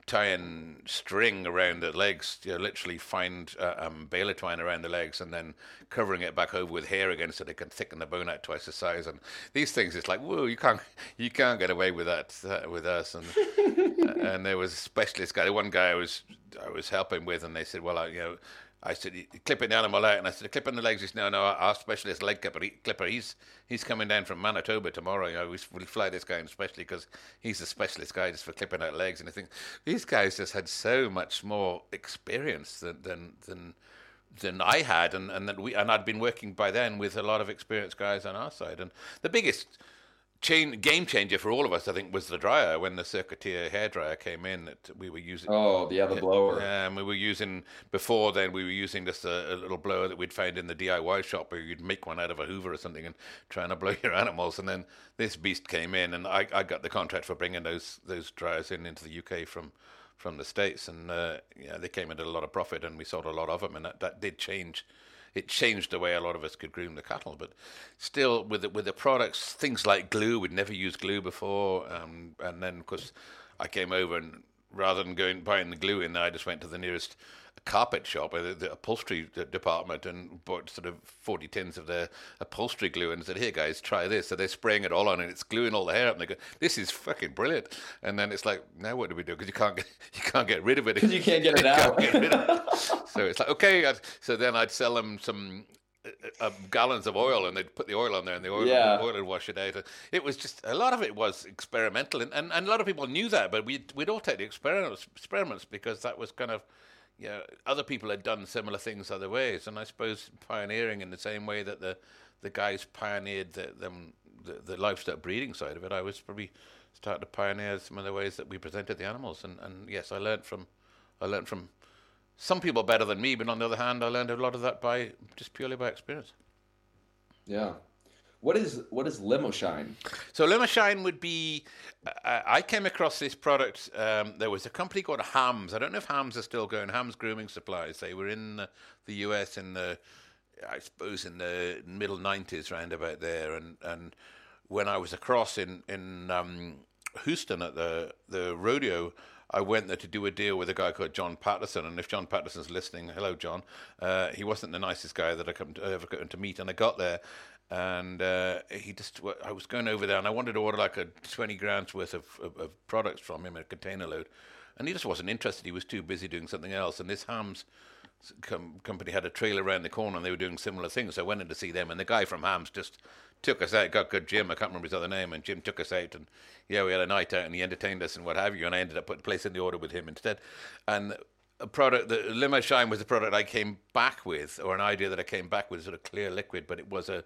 tying string around the legs, you know, literally find uh, um, baler twine around the legs, and then covering it back over with hair again, so they can thicken the bone out twice the size. And these things, it's like, whoa, you can't you can't get away with that uh, with us. And and there was a specialist guy. One guy I was I was helping with, and they said, well, I, you know. I said, "You- clipping the animal out, and I said, clipping the legs. He said, no, no, our specialist leg clipper, he, clipper he's he's coming down from Manitoba tomorrow. You know, we, we'll fly this guy in especially because he's the specialist guy just for clipping out legs. And I think these guys just had so much more experience than than than, than I had, and and that we and I'd been working by then with a lot of experienced guys on our side. And the biggest chain, game changer for all of us, I think, was the dryer when the Circuiteer hair dryer came in that we were using. Oh, yeah, the other blower. Um, we were using before then. We were using just a, a, little blower that we'd found in the DIY shop, where you'd make one out of a Hoover or something and trying to blow your animals. And then this beast came in, and I, I got the contract for bringing those those dryers in into the UK from from the states, and uh, yeah, they came into a lot of profit, and we sold a lot of them, and that, that did change it changed the way a lot of us could groom the cattle. But still, with the, with the products, things like glue, we'd never used glue before, um, and then of course I came over and rather than going buying the glue in, there I just went to the nearest carpet shop, uh, the upholstery department, and bought sort of 40 tins of their upholstery glue and said, Here, guys, try this. So they're spraying it all on and it's gluing all the hair up. And they go, This is fucking brilliant. And then it's like, Now what do we do? Because you can't get you can't get rid of it. Because you can't get it out. It. so it's like, Okay. So then I'd sell them some uh, uh, gallons of oil and they'd put the oil on there and the oil, yeah. oil would wash it out. It was just a lot of it was experimental and, and, and a lot of people knew that, but we'd, we'd all take the experiments, experiments because that was kind of you know, other people had done similar things other ways, and I suppose pioneering in the same way that the the guys pioneered the them the, the livestock breeding side of it, I was probably starting to pioneer some of the ways that we presented the animals, and, and yes, I learned from I learned from some people better than me, but on the other hand, I learned a lot of that by just purely by experience. Yeah, what is what is limo shine? So limo shine would be. Uh, I came across this product. Um, there was a company called Hams. I don't know if Hams are still going. Hams Grooming Supplies. They were in the, the U.S. in the, I suppose, in the middle '90s, round about there. And and when I was across in in um, Houston at the the rodeo. I went there to do a deal with a guy called John Patterson, and if John Patterson's listening, hello John. Uh, he wasn't the nicest guy that I to, ever got to meet, and I got there, and uh, he just I was going over there and I wanted to order like a 20 grams worth of, of, of, products from him, a container load, and he just wasn't interested. He was too busy doing something else. And this Hams com- company had a trailer around the corner and they were doing similar things. So I went in to see them, and the guy from Hams just took us out. Got good Jim, I can't remember his other name, and Jim took us out, and yeah, we had a night out, and he entertained us and what have you. And I ended up putting placing the order with him instead, and a product, the Limo Shine was a product I came back with, or an idea that I came back with, sort of clear liquid, but it was a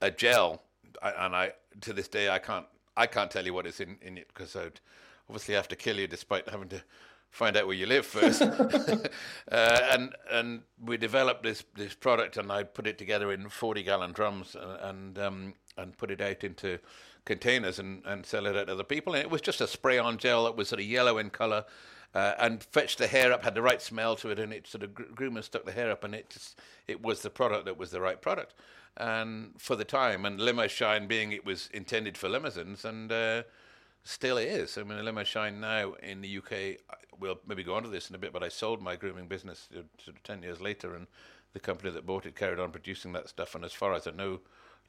a gel, and I to this day I can't I can't tell you what is in, in it because I'd obviously have to kill you despite having to find out where you live first. uh, and and we developed this this product, and I put it together in forty gallon drums, and and, um, and put it out into containers and, and sell it out to other people. And it was just a spray on gel that was sort of yellow in color. Uh, and fetched the hair up, had the right smell to it, and it sort of grew and stuck the hair up, and it just, it was the product that was the right product and for the time, and limo shine being it was intended for limousines, and uh, still is. I mean, limo shine now in the UK. We'll maybe go on to this in a bit, but I sold my grooming business uh, sort of ten years later, and the company that bought it carried on producing that stuff. And as far as I know,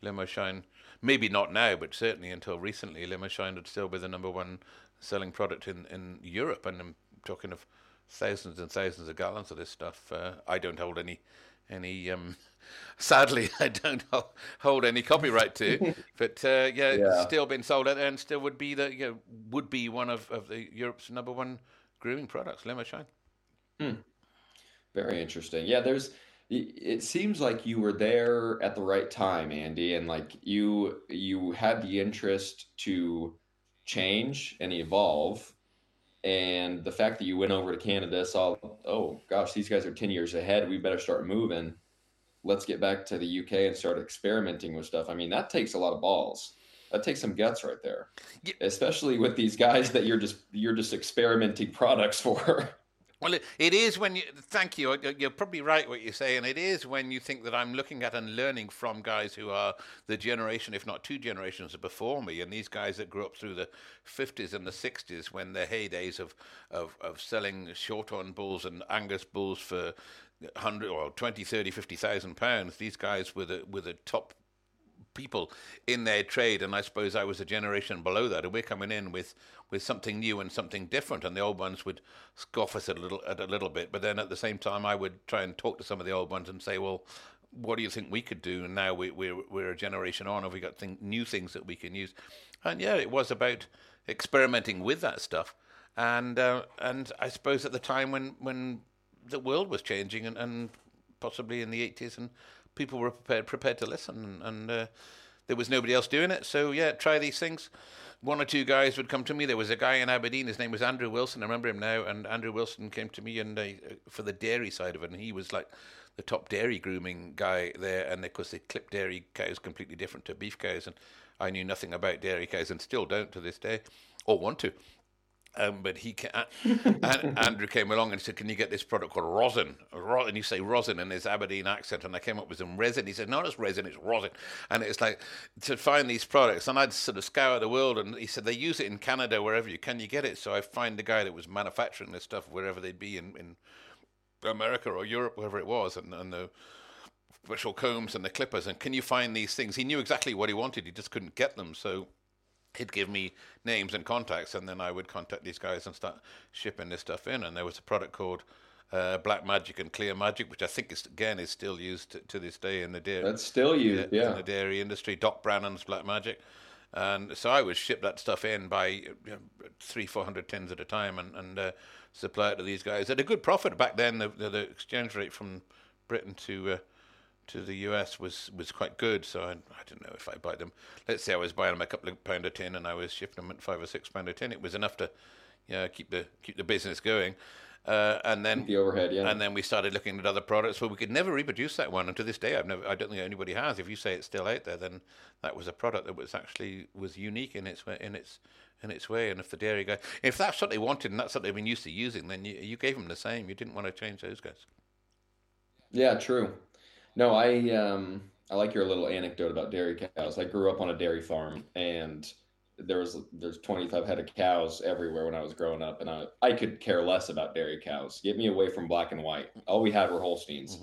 limo shine, maybe not now, but certainly until recently, limo shine would still be the number one selling product in in Europe, and I'm talking of thousands and thousands of gallons of this stuff. Uh, I don't hold any any um, sadly, I don't hold any copyright to, but uh, yeah, yeah, still been sold out and still would be the you know, would be one of, of the Europe's number one grooming products, Limo Shine. Hmm. Very interesting. Yeah, there's. It seems like you were there at the right time, Andy, and like you you had the interest to change and evolve and the fact that you went over to Canada saw, oh gosh, these guys are 10 years ahead. We better start moving let's get back to the UK and start experimenting with stuff. I mean, that takes a lot of balls. That takes some guts right there, yeah. especially with these guys that you're just you're just experimenting products for. Well, it, is when you. Thank you. You're probably right what you say, and it is when you think that I'm looking at and learning from guys who are the generation, if not two generations before me, and these guys that grew up through the 50s and the 60s when the heydays of of, of selling shorthorn bulls and Angus bulls for 100 or 20, 30, 50,000 pounds. These guys were the, were the top people in their trade, and I suppose I was a generation below that, and we're coming in with, with something new and something different, and the old ones would scoff us a little at a little bit, but then at the same time, I would try and talk to some of the old ones and say, well, what do you think we could do? And now we, we're we're a generation on, have we got thing, new things that we can use? And yeah, it was about experimenting with that stuff, and uh, and I suppose at the time when when the world was changing, and, and possibly in the eighties, and people were prepared prepared to listen, and uh, there was nobody else doing it. So yeah, try these things. One or two guys would come to me. There was a guy in Aberdeen. His name was Andrew Wilson. I remember him now. And Andrew Wilson came to me and uh, for the dairy side of it, and he was like the top dairy grooming guy there. And of course, they clip dairy cows completely different to beef cows. And I knew nothing about dairy cows and still don't to this day, or want to. Um, but he ca- and Andrew came along and said, "Can you get this product called rosin?" Ro- And you say rosin in his Aberdeen accent, and I came up with some resin. He said, "No, it's resin, it's rosin." And it's like to find these products, and I'd sort of scour the world, and he said they use it in Canada wherever you can you get it. So I find the guy that was manufacturing this stuff wherever they'd be in, in America or Europe, wherever it was, and, and the special combs and the clippers. And can you find these things? He knew exactly what he wanted, he just couldn't get them. So he'd give me names and contacts, and then I would contact these guys and start shipping this stuff in. And there was a product called uh, Black Magic and Clear Magic, which I think is again is still used to, to this day in the dairy. That's still used, yeah, yeah. in the dairy industry. Doc Brannon's Black Magic, and so I would ship that stuff in by you know, three, four hundred tins at a time, and and uh, supply it to these guys at a good profit back then. The the, the exchange rate from Britain to uh, to the US was, was quite good, so I, I don't know if I buy them. Let's say I was buying them a couple of pound a tin, and I was shipping them at five or six pound a tin. It was enough to, yeah, keep the keep the business going. Uh, and then The overhead, yeah. and then we started looking at other products. Well, we could never reproduce that one, and to this day, I've never. I don't think anybody has. If you say it's still out there, then that was a product that was actually was unique in its way, in its in its way. And if the dairy guy, if that's what they wanted and that's what they've been used to using, then you you gave them the same. You didn't want to change those guys. Yeah, true. No, I um I like your little anecdote about dairy cows. I grew up on a dairy farm and there was there's 25 head of cows everywhere when I was growing up and I I could care less about dairy cows. Get me away from black and white. All we had were Holsteins.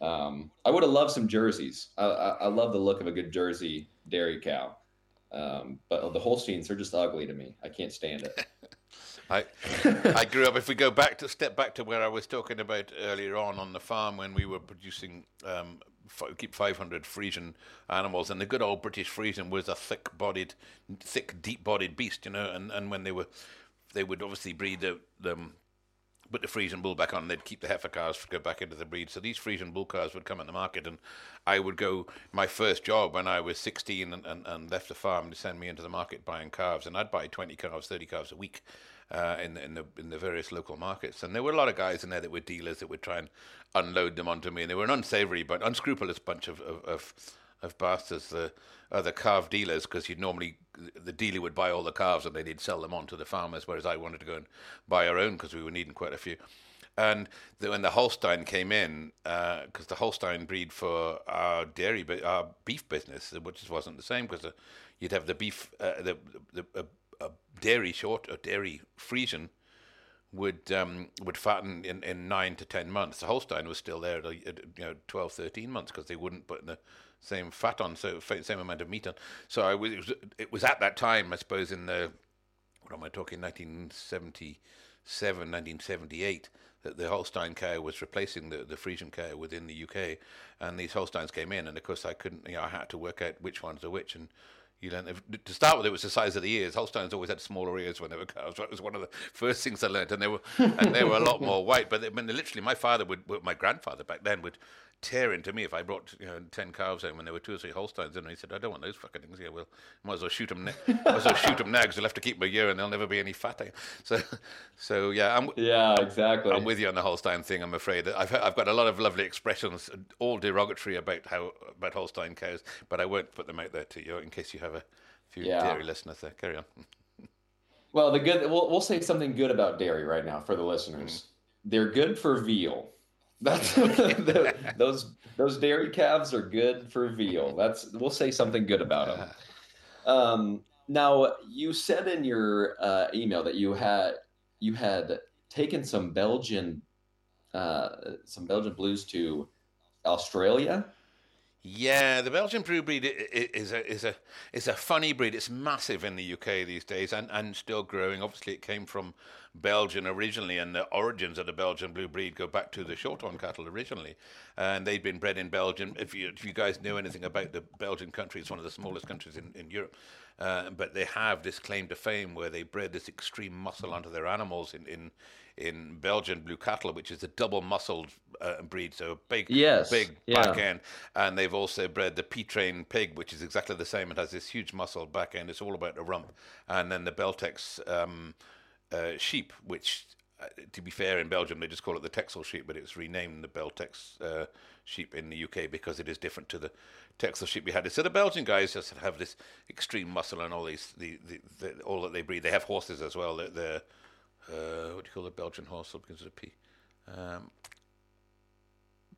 Um, I would have loved some jerseys. I, I, I love the look of a good Jersey dairy cow. Um, but the Holsteins are just ugly to me. I can't stand it. I I grew up. If we go back to step back to where I was talking about earlier on on the farm when we were producing um, keep 500 Friesian animals, and the good old British Friesian was a thick-bodied, thick, deep-bodied beast, you know. And, and when they were, they would obviously breed the them. Put the Friesian bull back on, they'd keep the heifer calves go back into the breed. So these Friesian bull calves would come in the market, and I would go. My first job when I was 16 and, and, and left the farm to send me into the market buying calves, and I'd buy 20 calves, 30 calves a week uh, in in the in the various local markets. And there were a lot of guys in there that were dealers that would try and unload them onto me, and they were an unsavory but unscrupulous bunch of of, of, of bastards. The other calf dealers, because you'd normally the dealer would buy all the calves and then he'd sell them on to the farmers, whereas I wanted to go and buy our own because we were needing quite a few. And the, when the Holstein came in, because the Holstein breed for our dairy, but our beef business, which wasn't the same, because you'd have the beef, uh, the the a dairy short, or dairy Friesian would um, would fatten in, in nine to ten months. The Holstein was still there, at, at, you know, 12, 13 months because they wouldn't put the same fat on, so same amount of meat on. So I was, it was it was at that time, I suppose, in the what am I talking, 1977, 1978, that the Holstein cow was replacing the, the Friesian cow within the UK, and these Holsteins came in, and of course I couldn't, you know, I had to work out which ones are which, and you learn to start with. It was the size of the ears. Holsteins always had smaller ears when they were cows. That was one of the first things I learned, and they were and they were a lot more white. But they, I mean, literally, my father would, my grandfather back then would tear into me if I brought you know ten calves home when there were two or three Holsteins in. And he said, "I don't want those fucking things." Yeah, well, might as well shoot them. Ne- might as well shoot them now because you'll have to keep them a year and there'll never be any fat. So, so yeah, I'm, Yeah, exactly. I'm with you on the Holstein thing. I'm afraid I've I've got a lot of lovely expressions, all derogatory about how about Holstein cows, but I won't put them out there to you in case you have a few Yeah. dairy listeners there. Carry on. Well, the good we'll we'll say something good about dairy right now for the listeners. Mm-hmm. They're good for veal. That's those those dairy calves are good for veal. That's we'll say something good about them. Um, now you said in your uh, email that you had you had taken some Belgian uh, some Belgian blues to Australia. Yeah, the Belgian blue breed is a is a is a funny breed. It's massive in the UK these days, and, and still growing. Obviously, it came from Belgium originally, and the origins of the Belgian blue breed go back to the Shorthorn cattle originally, and they'd been bred in Belgium. If you if you guys know anything about the Belgian country, it's one of the smallest countries in in Europe. Uh, but they have this claim to fame where they bred this extreme muscle onto their animals in, in in Belgian blue cattle, which is a double muscled uh, breed, so a big, Yes, big yeah. back end. And they've also bred the Pietrain pig, which is exactly the same. It has this huge muscled back end. It's all about the rump. And then the Beltex um, uh, sheep, which, uh, to be fair, in Belgium they just call it the Texel sheep, but it's renamed the Beltex uh, sheep in the UK because it is different to the Texel sheep we had. So the Belgian guys just have this extreme muscle and all these, the, the, the all that they breed. They have horses as well. They're, they're uh, what do you call the Belgian horse? It begins with a P. Um,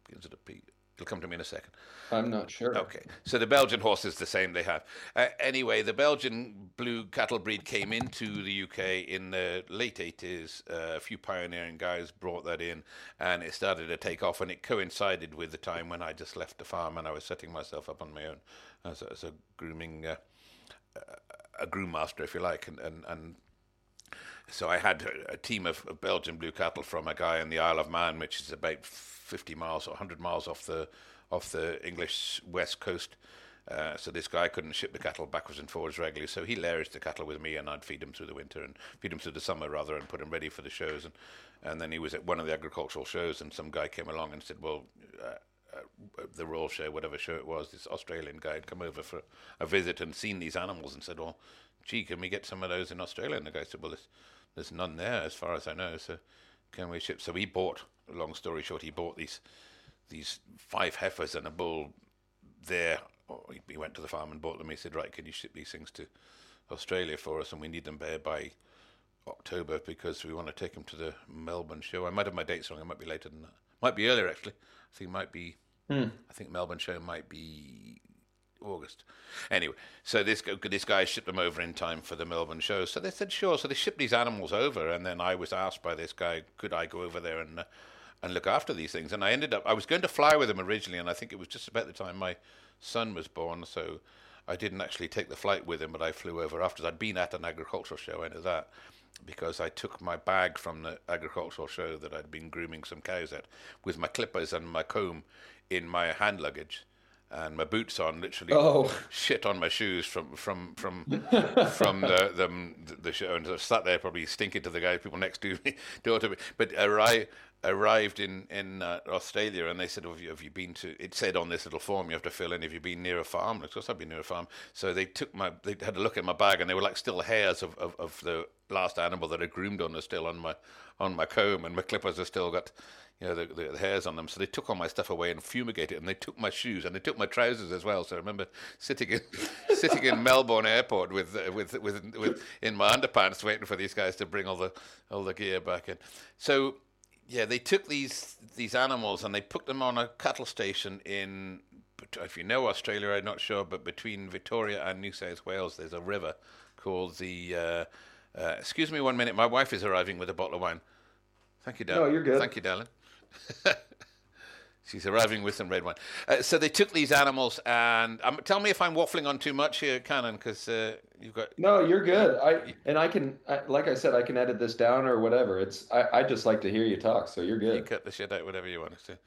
begins with a P. It'll come to me in a second. I'm not sure. Okay, so the Belgian horse is the same they have. Uh, anyway, the Belgian blue cattle breed came into the UK in the late 80s. Uh, a few pioneering guys brought that in, and it started to take off. And it coincided with the time when I just left the farm and I was setting myself up on my own as a, as a grooming, uh, a groom master, if you like, and and, and so I had a, a team of, of Belgian blue cattle from a guy in the Isle of Man, which is about 50 miles or 100 miles off the off the English west coast. Uh, so this guy couldn't ship the cattle backwards and forwards regularly, so he lairaged the cattle with me, and I'd feed them through the winter and feed them through the summer rather, and put them ready for the shows. And and then he was at one of the agricultural shows, and some guy came along and said, "Well." Uh, uh, the Royal Show, whatever show it was, this Australian guy had come over for a visit and seen these animals and said, "Well, gee, can we get some of those in Australia?" And the guy said, "Well, there's, there's none there as far as I know. So can we ship?" So he bought. Long story short, he bought these these five heifers and a bull there. He- he went to the farm and bought them. He said, "Right, can you ship these things to Australia for us? And we need them there by October because we want to take them to the Melbourne show. I might have my dates wrong. It might be later than that. Might be earlier actually. I think it might be. I think Melbourne show might be August. Anyway, so this this guy shipped them over in time for the Melbourne show. So they said sure. So they shipped these animals over, and then I was asked by this guy, could I go over there and uh, and look after these things? And I ended up I was going to fly with him originally, and I think it was just about the time my son was born. So I didn't actually take the flight with him, but I flew over afterwards. I'd been at an agricultural show, I know that. Because I took my bag from the agricultural show that I'd been grooming some cows at with my clippers and my comb in my hand luggage and my boots on, literally Oh. shit on my shoes from from from from the, the the show, and I sat there probably stinking to the guy people next to me, door to me. But uh, arri arrived in in uh, Australia, and they said, have, you, "Have you been to?" It said on this little form you have to fill in. Have you been near a farm? Of course, I've been near a farm. So they took my, they had a look at my bag, and they were like still hairs of, of, of the last animal that I groomed on are still on my on my comb, and my clippers have still got you know, the, the, the hairs on them. So they took all my stuff away and fumigated, and they took my shoes and they took my trousers as well. So I remember sitting in sitting in Melbourne Airport with uh, with with with in my underpants, waiting for these guys to bring all the all the gear back in. So yeah, they took these these animals and they put them on a cattle station in. If you know Australia, I'm not sure, but between Victoria and New South Wales, there's a river called the. Uh, uh, excuse me one minute. My wife is arriving with a bottle of wine. Thank you, darling. No, you're good. Thank you, darling. She's arriving with some red wine. Uh, so they took these animals, and um, tell me if I'm waffling on too much here, Cannon, because uh, you've got. No, you're good. I and I can, I, like I said, I can edit this down or whatever. It's I, I just like to hear you talk, so you're good. You cut the shit out, whatever you want to.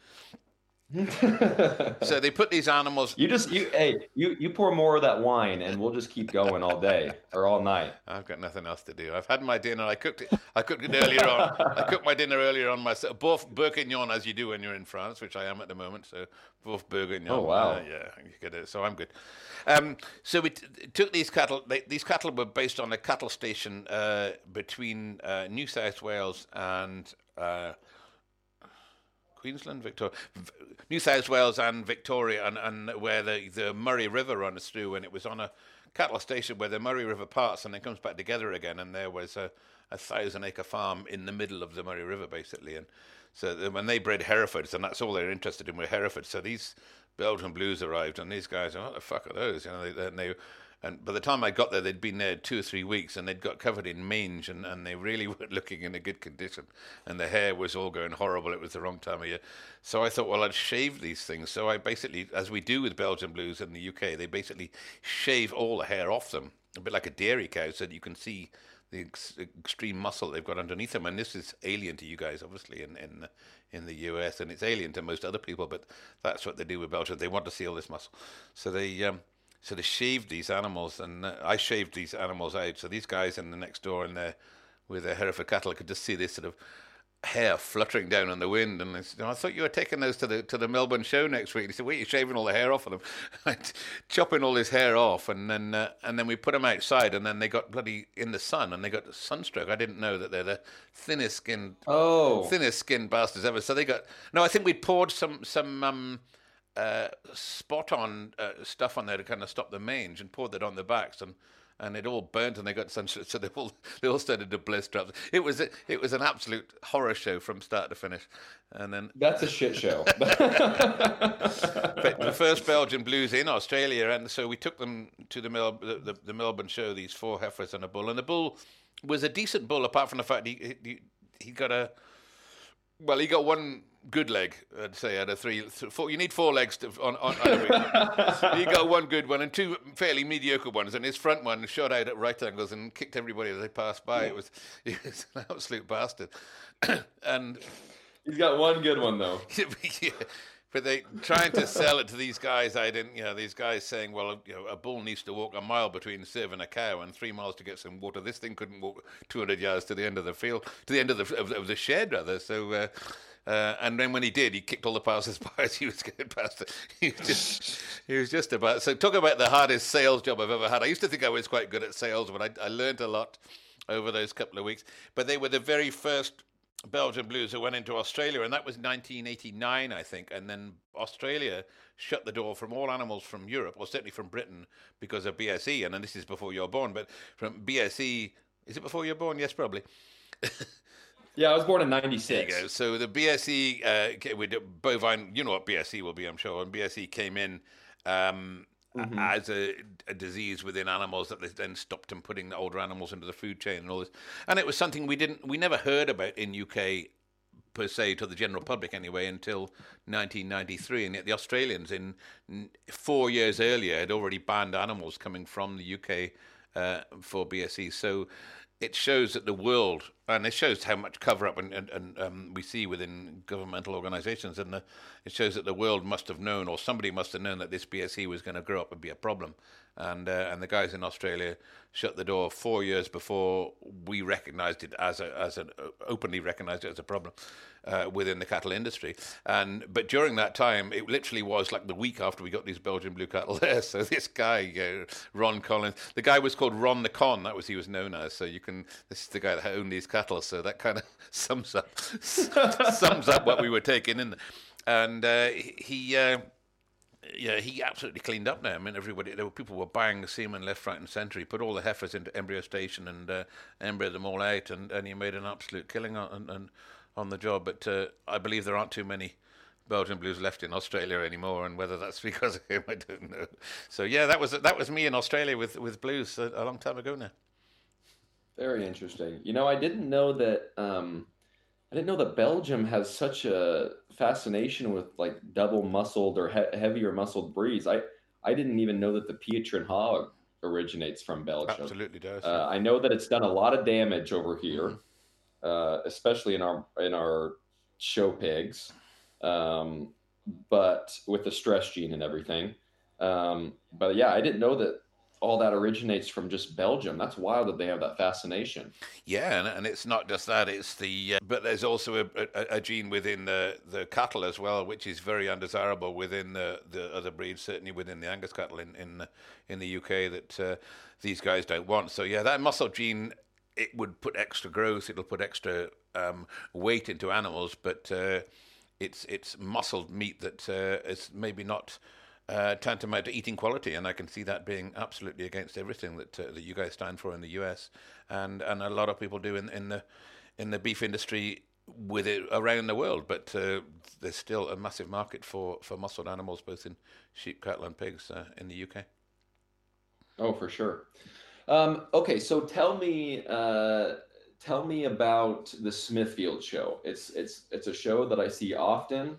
So they put these animals. you just you hey you you pour more of that wine and we'll just keep going all day or all night. I've got nothing else to do. I've had my dinner. I cooked it. I cooked it earlier on. I cooked my dinner earlier on myself. Boeuf bourguignon, as you do when you're in France, which I am at the moment. So boeuf bourguignon. Oh, wow. Uh, yeah, you get it. So I'm good. Um, so we t- took these cattle. They, these cattle were based on a cattle station uh, between uh, New South Wales and. Queensland, Victoria, New South Wales, and Victoria, and, and where the, the Murray River runs through, and it was on a cattle station where the Murray River parts and then comes back together again, and there was a, a thousand acre farm in the middle of the Murray River, basically, and so the- when they bred Herefords, and that's all they're interested in were Herefords. So these Belgian Blues arrived, and these guys, what the fuck are those? You know, they, and they, and by the time I got there, they'd been there two or three weeks, and they'd got covered in mange, and, and they really weren't looking in a good condition, and the hair was all going horrible. It was the wrong time of year, so I thought, well, I'd shave these things. So I basically, as we do with Belgian Blues in the UK, they basically shave all the hair off them, a bit like a dairy cow, so that you can see the ex- extreme muscle they've got underneath them. And this is alien to you guys, obviously, in in in the US, and it's alien to most other people. But that's what they do with Belgians. They want to see all this muscle, so they um, so they shaved these animals, and I shaved these animals out. So these guys in the next door in there with their Hereford cattle could just see this sort of hair fluttering down in the wind, and I said, "I thought you were taking those to the to the Melbourne show next week." And he said, "Wait, you're shaving all the hair off of them, chopping all his hair off, and then uh, and then we put them outside, and then they got bloody in the sun, and they got sunstroke. I didn't know that they're the thinnest skinned, Oh, thinnest skinned bastards ever. So they got no. I think we poured some some um, uh, spot on uh, stuff on there to kind of stop the mange, and poured that on the backs, and and it all burnt, and they got sunstroke, so they all they all started to blister up. It was a, it was an absolute horror show from start to finish, and then that's a shit show. but the first Belgian blues in Australia, and so we took them to the, Mel- the, the, the Melbourne show. These four heifers and a bull, and the bull was a decent bull, apart from the fact he he, he got a well, he got one good leg. I'd say out of three, th- four. You need four legs to, on on. on he got one good one and two fairly mediocre ones, and his front one shot out at right angles and kicked everybody as they passed by. It was he was an absolute bastard, and He's got one good one though. yeah, but they trying to sell it to these guys. I didn't, you know, these guys saying, well, you know, a bull needs to walk a mile between serving a cow and three miles to get some water. This thing couldn't walk 200 yards to the end of the field, to the end of the of, of the shed rather. So. Uh, uh, and then when he did, he kicked all the passers by as he was getting past it. He was just, he was just about. So talk about the hardest sales job I've ever had. I used to think I was quite good at sales, but I, I learned a lot over those couple of weeks. But they were the very first Belgian Blues who went into Australia, and that was 1989, I think. And then Australia shut the door from all animals from Europe, or certainly from Britain, because of BSE. And then this is before you're born, but from BSE, is it before you're born? Yes, probably. Yeah, I was born in There '96. you go. So the BSE, uh, with bovine, you know what BSE will be, I'm sure. And BSE came in um, a- as a, a disease within animals that they then stopped them putting the older animals into the food chain and all this. And it was something we didn't, we never heard about in UK per se to the general public anyway until 1993 and yet the Australians in four years earlier had already banned animals coming from the UK uh, for BSE so it shows that the world and it shows how much cover up and, and, and um, we see within governmental organizations and the, it shows that the world must have known or somebody must have known that this BSE was going to grow up and be a problem. And uh, and the guys in Australia shut the door four years before we recognised it as a as an openly recognised it as a problem uh, within the cattle industry. And but during that time, it literally was like the week after we got these Belgian blue cattle there. So this guy, uh, Ron Collins, the guy was called Ron the Con. That was he was known as. So you can this is the guy that owned these cattle. So that kind of sums up sums up what we were taking in. And uh, he. Uh, yeah, he absolutely cleaned up now. I mean, everybody, there were people were buying semen left, right, and centre. He put all the heifers into embryo station and uh, embryoed them all out, and, and he made an absolute killing on on, on the job. But uh, I believe there aren't too many Belgian Blues left in Australia anymore, and whether that's because of him, I don't know. So yeah, that was that was me in Australia with with Blues a, a long time ago now. Very interesting. You know, I didn't know that. Um, I didn't know that Belgium has such a fascination with like double muscled or he- heavier muscled breeds. I I didn't even know that the Pietrain hog originates from Belgium. Absolutely does. Uh, I know that it's done a lot of damage over here, uh, especially in our in our show pigs, um, but with the stress gene and everything. Um, but yeah, I didn't know that all that originates from just Belgium. That's wild that they have that fascination. Yeah, and, and it's not just that; it's the uh, but there's also a, a, a gene within the, the cattle as well, which is very undesirable within the, the other breeds, certainly within the Angus cattle in in, in the UK that uh, these guys don't want. So yeah, that muscle gene it would put extra growth, it'll put extra um, weight into animals, but uh, it's it's muscled meat that uh, is maybe not uh, tantamount to eating quality, and I can see that being absolutely against everything that uh, that you guys stand for in the US, and and a lot of people do in in the in the beef industry with it around the world. But uh, there's still a massive market for for muscled animals, both in sheep, cattle, and pigs uh, in the UK. Oh, for sure. Um, okay, so tell me, uh, tell me about the Smithfield show. It's it's it's a show that I see often,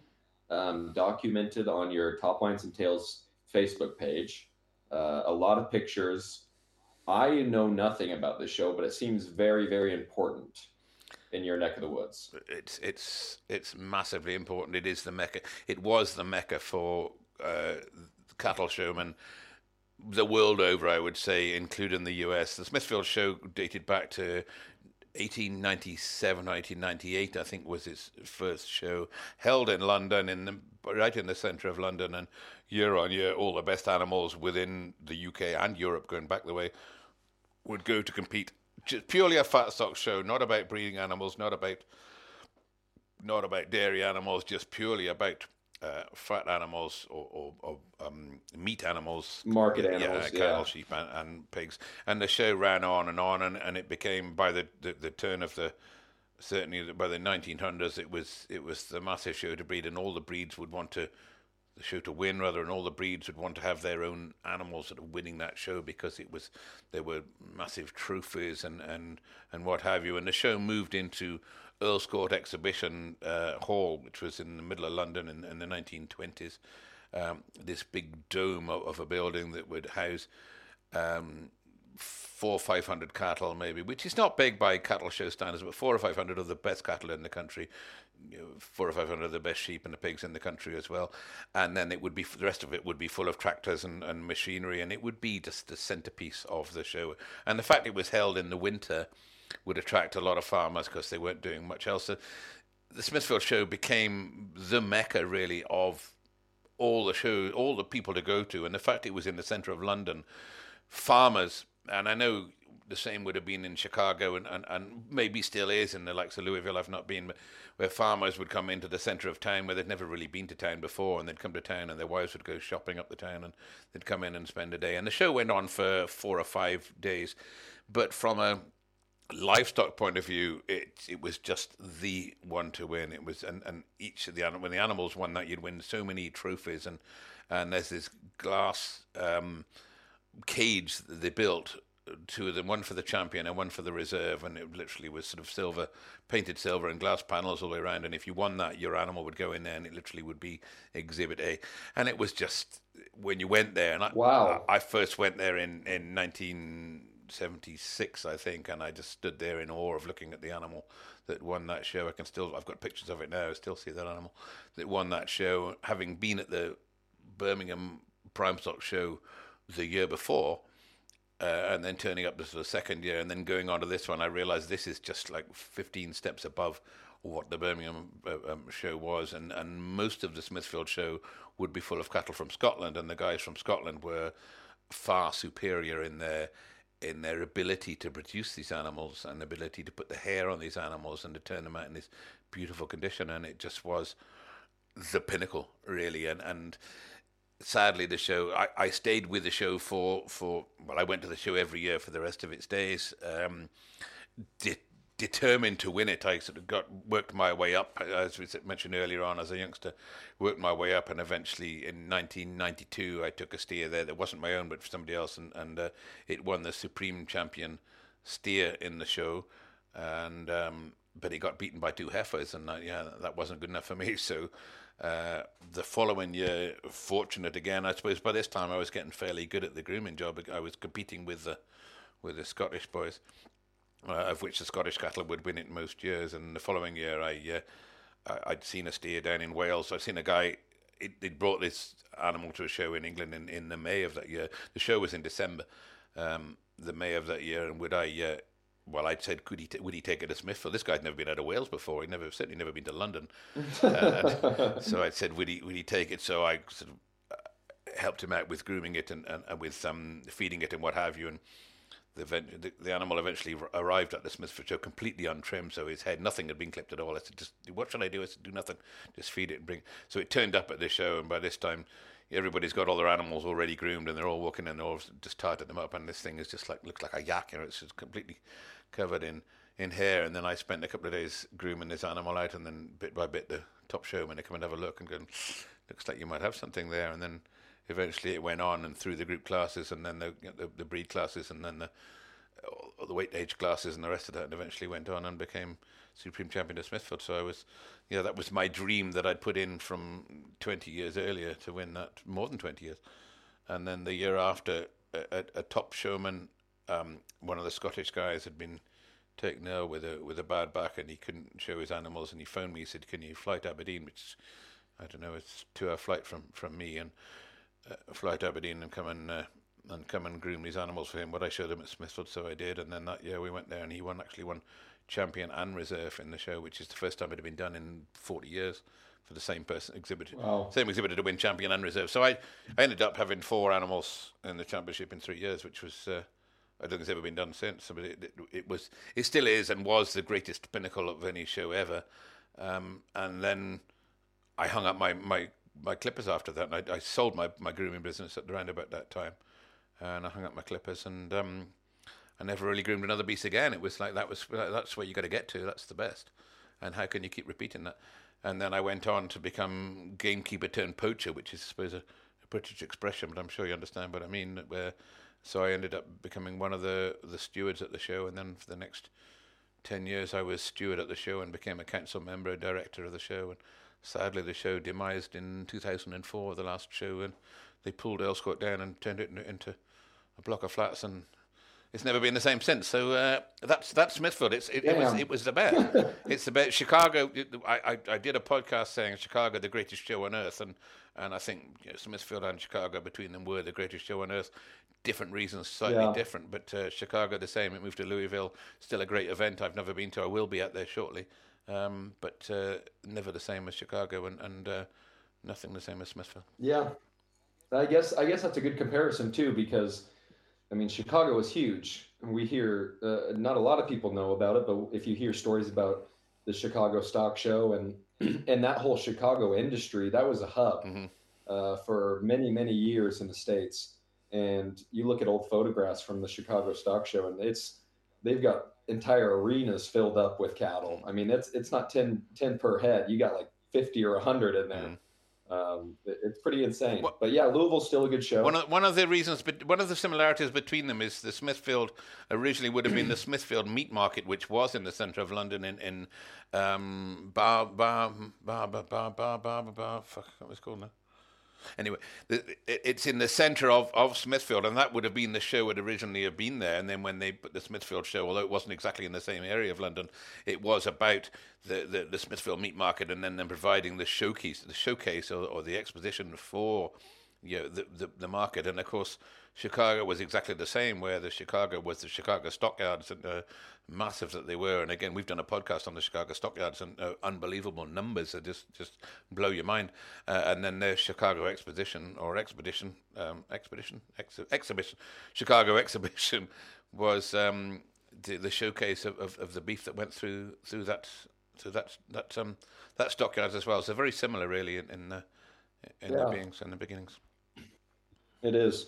um, documented on your Toplines and Tales Facebook page. Uh, a lot of pictures. I know nothing about this show, but it seems very very important in your neck of the woods. It's it's it's massively important. It is the mecca. It was the mecca for uh, cattle showmen the world over. I would say, including the U.S. The Smithfield show dated back to 1897 1898 I think was its first show held in London in the, right in the center of London and year on year all the best animals within the UK and Europe going back the way would go to compete just purely a fat stock show not about breeding animals not about not about dairy animals just purely about uh, fat animals or, or, or um, meat animals, market animals, yeah, cattle, sheep, and, and, pigs. And the show ran on and on, and, and it became by the, the, the turn of the certainly by the 1900s, it was it was the massive show to breed, and all the breeds would want to the show to win rather, and all the breeds would want to have their own animals that are winning that show because it was there were massive trophies and and and what have you, and the show moved into Earl's Court Exhibition uh, Hall, which was in the middle of London in, in the 1920s. Um, this big dome of, of, a building that would house um, four or five hundred cattle, maybe, which is not big by cattle show standards, but four or five hundred of the best cattle in the country, you know, four or five hundred of the best sheep and the pigs in the country as well. And then it would be the rest of it would be full of tractors and, and machinery, and it would be just the centerpiece of the show. And the fact it was held in the winter would attract a lot of farmers because they weren't doing much else. So the Smithfield Show became the mecca, really, of all the shows, all the people to go to, and the fact it was in the centre of London, farmers, and I know the same would have been in Chicago and, and, and maybe still is in the likes of Louisville. I've not been, but where farmers would come into the centre of town where they'd never really been to town before, and they'd come to town and their wives would go shopping up the town and they'd come in and spend a day. And the show went on for four or five days, but from a livestock point of view, it it was just the one to win. It was and, and each of the when the animals won that, you'd win so many trophies and and there's this glass um, cage that they built two of them, one for the champion and one for the reserve, and it literally was sort of silver, painted silver and glass panels all the way around. And if you won that, your animal would go in there, and it literally would be Exhibit A. And it was just when you went there, and I, wow, I, I first went there in in nineteen 76, I think, and I just stood there in awe of looking at the animal that won that show. I can still, I've got pictures of it now. I still see that animal that won that show, having been at the Birmingham Prime Stock show the year before. Uh, and then turning up to the second year, and then going on to this one, I realized this is just like 15 steps above what the Birmingham uh, um, show was, and, and most of the Smithfield show would be full of cattle from Scotland, and the guys from Scotland were far superior in their in their ability to produce these animals and the ability to put the hair on these animals and to turn them out in this beautiful condition. And it just was the pinnacle, really. And and sadly, the show I, I stayed with the show for for well, I went to the show every year for the rest of its days. Um, did determined to win it. I sort of got worked my way up, as we mentioned earlier on, as a youngster, worked my way up, and eventually in 1992 I took a steer there that wasn't my own, but for somebody else, and and uh, it won the supreme champion steer in the show, and um, but it got beaten by two heifers, and uh, yeah, that wasn't good enough for me. So. Uh, the following year, fortunate again, I suppose. By this time, I was getting fairly good at the grooming job. I was competing with the with the Scottish boys, uh, of which the Scottish cattle would win it most years. And the following year, I, uh, I would seen a steer down in Wales. I'd seen a guy. It, it brought this animal to a show in England in, in the May of that year. The show was in December, um, the May of that year. And would I? Uh, well, I'd said, could he t- would he take it to Smithfield? This guy'd never been out of Wales before. He'd never certainly never been to London. uh, so I said, would he would he take it? So I sort of uh, helped him out with grooming it and, and, and with um, feeding it and what have you. And the, the, the, animal eventually arrived at the Smithfield show completely untrimmed, so his head, nothing had been clipped at all. I said, just, what should I do? I said, do nothing, just feed it and bring. So it turned up at the show, and by this time, everybody's got all their animals already groomed, and they're all walking in and all just tarted them up, and this thing is just like looks like a yak, know, it's just completely covered in in hair. And then I spent a couple of days grooming this animal out, and then bit by bit, the top showmen come and have a look and go, looks like you might have something there, and then eventually it went on and through the group classes and then the the, the breed classes and then the the weight age classes and the rest of that, and eventually went on and became supreme champion of Smithfield. So I was, yeah, that was my dream that I'd put in from 20 years earlier to win that, more than 20 years. And then the year after, a, a top showman, um, one of the Scottish guys, had been taken ill with a with a bad back, and he couldn't show his animals. And he phoned me. He said, "Can you fly to Aberdeen?" Which I don't know, it's two hour flight from from me, and uh, fly to Aberdeen and come and uh, and come and groom these animals for him. What I showed him at Smithfield, so I did. And then that year we went there, and he won actually won champion and reserve in the show, which is the first time it had been done in 40 years for the same person exhibitor, Wow. same exhibitor to win champion and reserve. So I, I ended up having four animals in the championship in three years, which was uh, I don't think it's ever been done since. But it, it, it was, it still is, and was the greatest pinnacle of any show ever. Um, and then I hung up my, my, my clippers after that, and I, I sold my, my grooming business at around about that time, and I hung up my clippers, and um, I never really groomed another beast again. It was like that was that's where you got to get to. That's the best, and how can you keep repeating that? And then I went on to become gamekeeper turned poacher, which is I suppose a, a British expression, but I'm sure you understand what I mean. Where so I ended up becoming one of the the stewards at the show, and then for the next 10 years I was steward at the show and became a council member, a director of the show. And sadly, the show demised in 2004, the last show, and they pulled Earls Court down and turned it into, a block of flats. And it's never been the same since. So uh, that's that's Smithfield. It's it, it was it was the best. it's about Chicago. I, I I did a podcast saying Chicago the greatest show on earth, and and I think you know, Smithfield and Chicago between them were the greatest show on earth. Different reasons, slightly Yeah. different, but uh, Chicago the same. It moved to Louisville, still a great event. I've never been to. I will be out there shortly, um, but uh, never the same as Chicago, and and uh, nothing the same as Smithfield. Yeah, I guess I guess that's a good comparison too because, I mean, Chicago is huge. We hear uh, not a lot of people know about it, but if you hear stories about the Chicago Stock Show and and that whole Chicago industry, that was a hub Mhm. uh, for many many years in the states. And you look at old photographs from the Chicago Stock Show, and it's they've got entire arenas filled up with cattle. I mean, it's it's not 10, 10 per head. You got like fifty or hundred in there. Mhm. Um, it- it's pretty insane. What- but yeah, Louisville's still a good show. One of, one of the reasons, but one of the similarities between them is the Smithfield originally would have been the Smithfield Meat Market, which was in the centre of London in in um, Bar Bar Bar Bar Bar Bar Bar Bar. Fuck, what was it called now? Anyway, it's in the centre of, of Smithfield, and that would have been the show would originally have been there. And then when they put the Smithfield show, although it wasn't exactly in the same area of London, it was about the, the, the Smithfield Meat Market, and then them providing the showcase, the showcase or, or the exposition for you know, the, the the market. And of course, Chicago was exactly the same, where the Chicago was the Chicago stockyards and uh, massive that they were. And again, we've done a podcast on the Chicago stockyards and uh, unbelievable numbers that just just blow your mind. Uh, and then their Chicago exposition or expedition, um, expedition, ex- exhibition, Chicago exhibition was um, the, the showcase of, of, of the beef that went through through that through that that um that stockyards as well. So very similar, really, in in, the, in Yeah. the beings and the beginnings. It is.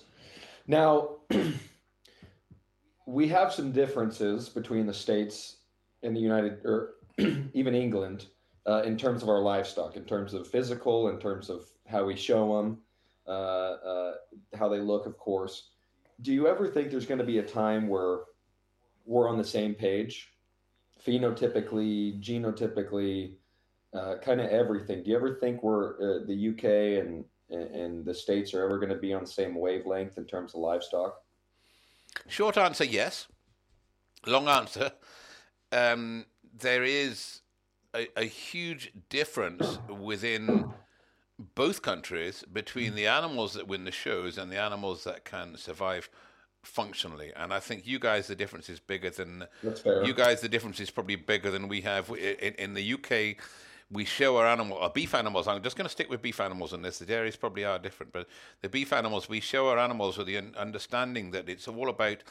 Now, we have some differences between the states and the United, or even England, uh, in terms of our livestock, in terms of physical, in terms of how we show them, uh, uh, how they look, of course. Do you ever think there's going to be a time where we're on the same page, phenotypically, genotypically, uh, kind of everything? Do you ever think we're uh, the UK and and the states are ever going to be on the same wavelength in terms of livestock? Short answer, yes. Long answer, um, there is a, a huge difference within both countries between the animals that win the shows and the animals that can survive functionally. And I think you guys, the difference is bigger than That's fair. you guys. The difference is probably bigger than we have in, in the UK. We show our animal, our beef animals. I'm just going to stick with beef animals in this. The dairies probably are different, but the beef animals, we show our animals with the un- understanding that it's all about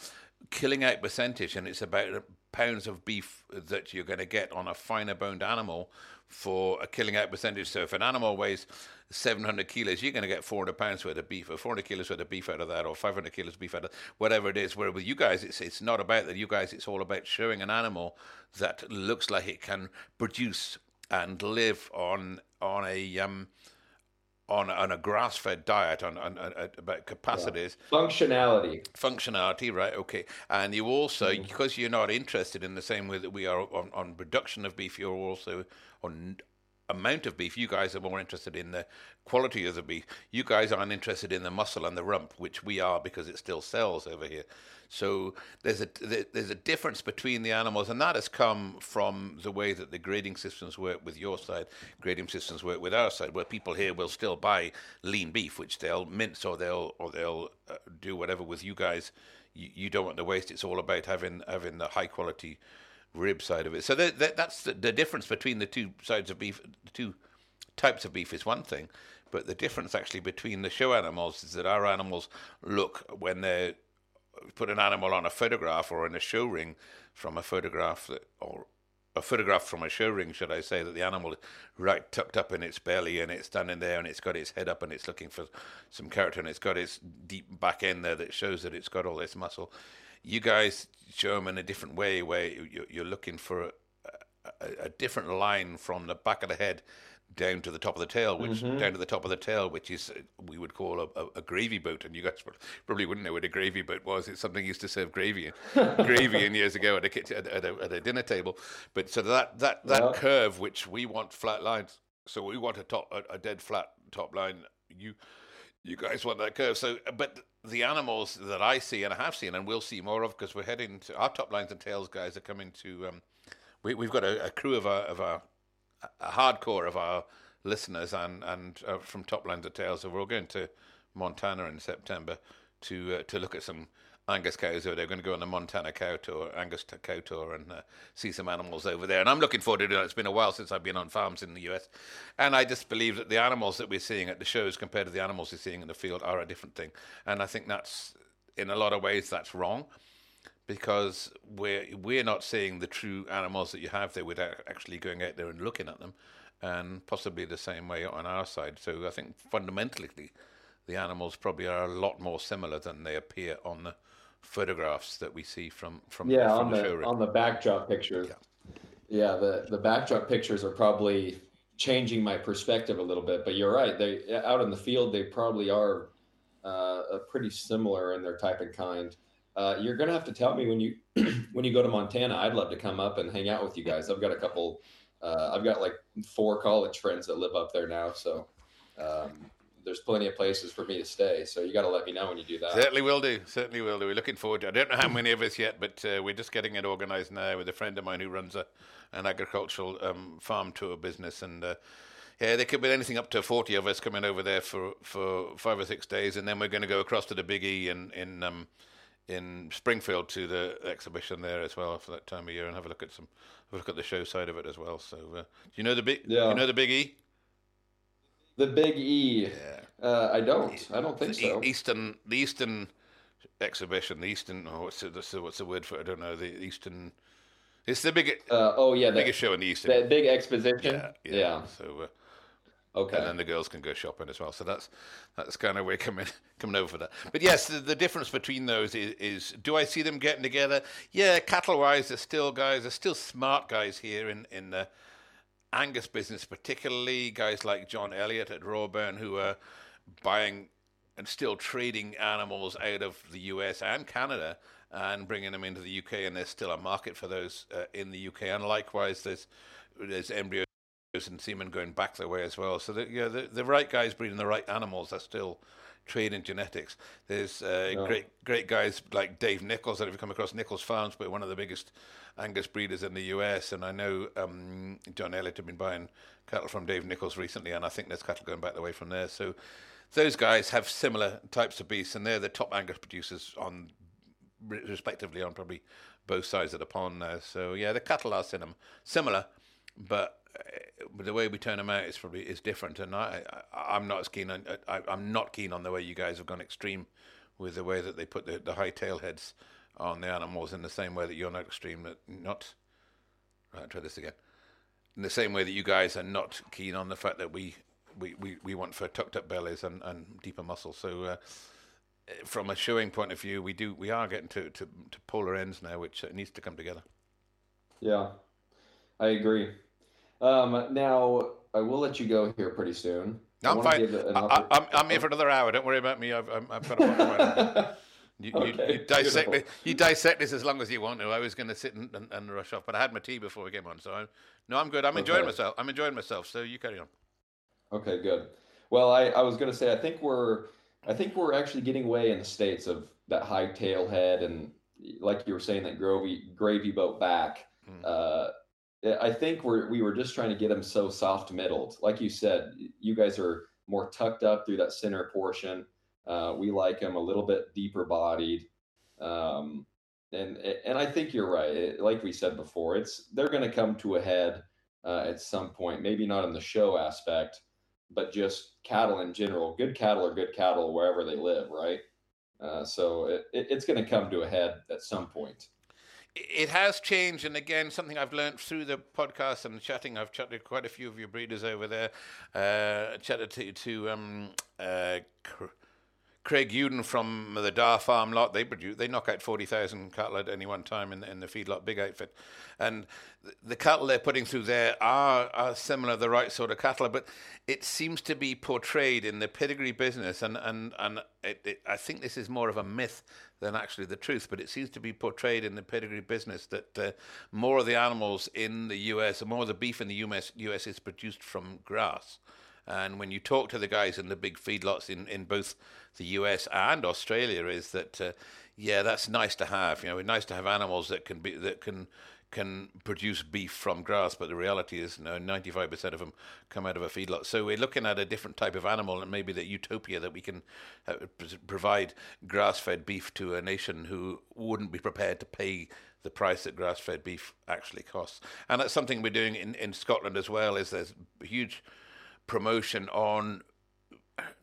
killing out percentage, and it's about pounds of beef that you're going to get on a finer boned animal for a killing out percentage. So if an animal weighs 700 kilos, you're going to get 400 pounds worth of beef, or 400 kilos worth of beef out of that, or 500 kilos of beef out of whatever it is. Where with you guys, it's it's not about that. You guys, it's all about showing an animal that looks like it can produce and live on on a um on on a grass fed diet on, on, on about capacities Functionality. functionality, right? Okay, and you also because you're not interested in the same way that we are on, on production of beef, you're also on amount of beef. You guys are more interested in the quality of the beef. You guys aren't interested in the muscle and the rump, which we are because it still sells over here. So there's a there's a difference between the animals, and that has come from the way that the grading systems work with your side, grading systems work with our side, where people here will still buy lean beef, which they'll mince or they'll or they'll uh, do whatever with you guys. You, you don't want to waste. It's all about having having the high quality rib side of it. So that, that, that's the, the difference between the two sides of beef, the two types of beef is one thing, but the difference actually between the show animals is that our animals look when they put an animal on a photograph or in a show ring from a photograph that, or a photograph from a show ring, should I say, that the animal is right tucked up in its belly and it's standing there and it's got its head up and it's looking for some character and it's got its deep back end there that shows that it's got all this muscle you guys show them in a different way where you're looking for a, a, a, different line from the back of the head down to the top of the tail, which mm-hmm. down to the top of the tail, which is we would call a, a, gravy boat, and you guys probably wouldn't know what a gravy boat was. It's something used to serve gravy in, gravy in years ago at a, kitchen, at, a, at a dinner table. But so that that that yeah. curve, which we want flat lines, so we want a top a, a dead flat top line. You you guys want that curve. So, but the animals that I see and I have seen and will see more of because we're heading to our Toplines and Tales guys are coming to. Um, we, we've got a, a, crew of our of our a hardcore of our listeners and and uh, from Toplines and Tales. So we're all going to Montana in September to uh, to look at some Angus cows over there. We're going to go on the Montana cow tour, Angus cow tour, and uh, see some animals over there. And I'm looking forward to doing it. It's been a while since I've been on farms in the US. And I just believe that the animals that we're seeing at the shows compared to the animals we're seeing in the field are a different thing. And I think that's, in a lot of ways, that's wrong because we're, we're not seeing the true animals that you have there without actually going out there and looking at them. And possibly the same way on our side. So I think fundamentally, the animals probably are a lot more similar than they appear on the photographs that we see from from yeah from on the, the on the backdrop pictures. Yeah. yeah, the the backdrop pictures are probably changing my perspective a little bit. But you're right; they out in the field they probably are uh, pretty similar in their type and kind. Uh, you're gonna have to tell me when you when you go to Montana. I'd love to come up and hang out with you guys. I've got a couple. Uh, I've got like four college friends that live up there now, so um, there's plenty of places for me to stay. So you got to let me know when you do that. Certainly will do. Certainly will do. We're looking forward to. it. I don't know how many of us yet, but uh, we're just getting it organised now with a friend of mine who runs a an agricultural um, farm tour business, and uh, yeah, there could be anything up to forty of us coming over there for, for five or six days, and then we're going to go across to the Big E in in um, in Springfield to the exhibition there as well for that time of year, and have a look at some have a look at the show side of it as well. So, uh, do you know the big? Yeah. You know the Big E? The Big E. Yeah. Uh, I don't. I don't think the so. Eastern, the Eastern exhibition, the Eastern. Oh, what's the, what's the word for? it? I don't know. The Eastern. It's the big. Uh, oh yeah, the biggest show in the Eastern. The big exposition. Yeah. Yeah. yeah. So. Uh, Okay. And then the girls can go shopping as well. So that's that's kind of where coming coming over that. But yes, the, the difference between those is, is, do I see them getting together? Yeah, cattle wise, they're still guys, they're still smart guys here in in the Angus business, particularly guys like John Elliott at Rawburn, who are buying and still trading animals out of the US and Canada and bringing them into the UK, and there's still a market for those uh, in the UK. And likewise, there's there's embryos and semen going back that way as well. So the, yeah, the, the right guys breeding the right animals are still trading genetics. There's uh, great great guys like Dave Nichols that have come across Nichols Farms, but one of the biggest Angus breeders in the US. And I know um, John Elliott have been buying cattle from Dave Nichols recently, and I think there's cattle going back the way from there. So those guys have similar types of beasts, and they're the top Angus producers on, respectively, on probably both sides of the pond now. So yeah, the cattle are similar, but uh, the way we turn them out is probably is different, and I, I am not as keen on I, I'm not keen on the way you guys have gone extreme with the way that they put the, the high tail heads on the animals in the same way that you're not extreme, not. Right, try this again. In the same way that you guys are not keen on the fact that we we, we, we want for tucked up bellies and, and deeper muscles. So, uh, from a showing point of view, we do we are getting to, to, to polar ends now, which needs to come together. Yeah, I agree. Um, now I will let you go here pretty soon. No, I'm fine. I, am I'm here for another hour. Don't worry about me. I've, i have got a You, Okay, you, you dissect beautiful. you dissect this as long as you want to. I was going to sit and, and, and rush off, but I had my tea before we came on, so I'm, no, I'm good. I'm enjoying myself. I'm enjoying myself. So you carry on. Okay, good. Well, I, I was going to say I think we're I think we're actually getting away in the states of that high tail head and like you were saying that gravy gravy boat back. Mm. Uh, I think we're we were just trying to get them so soft middled. Like you said, you guys are more tucked up through that center portion. Uh, we like them a little bit deeper bodied. Um, and and I think you're right. Like we said before, it's they're going to come to a head uh, at some point. Maybe not in the show aspect, but just cattle in general. Good cattle are good cattle wherever they live, right? Uh, so it, it, it's going to come to a head at some point. It has changed, and again, something I've learned through the podcast and chatting. I've chatted quite a few of your breeders over there. Uh, chatted to, to um, uh, Craig Uden from the Darr Farm lot. They produce, they knock out forty thousand cattle at any one time in, the- in the feedlot big outfit, and the, the cattle they're putting through there are are similar, the right sort of cattle. But it seems to be portrayed in the pedigree business, and and and it, it, I think this is more of a myth than actually the truth. But it seems to be portrayed in the pedigree business that uh, more of the animals in the U.S. more of the beef in the U.S. U.S. is produced from grass. And when you talk to the guys in the big feedlots in, in both the US and Australia, is that uh, yeah, that's nice to have. You know, it's nice to have animals that can be that can can produce beef from grass. But the reality is, you know, 95% of them come out of a feedlot. So we're looking at a different type of animal, and maybe the utopia that we can uh, pr- provide grass-fed beef to a nation who wouldn't be prepared to pay the price that grass-fed beef actually costs. And that's something we're doing in, in Scotland as well. Is there's huge promotion on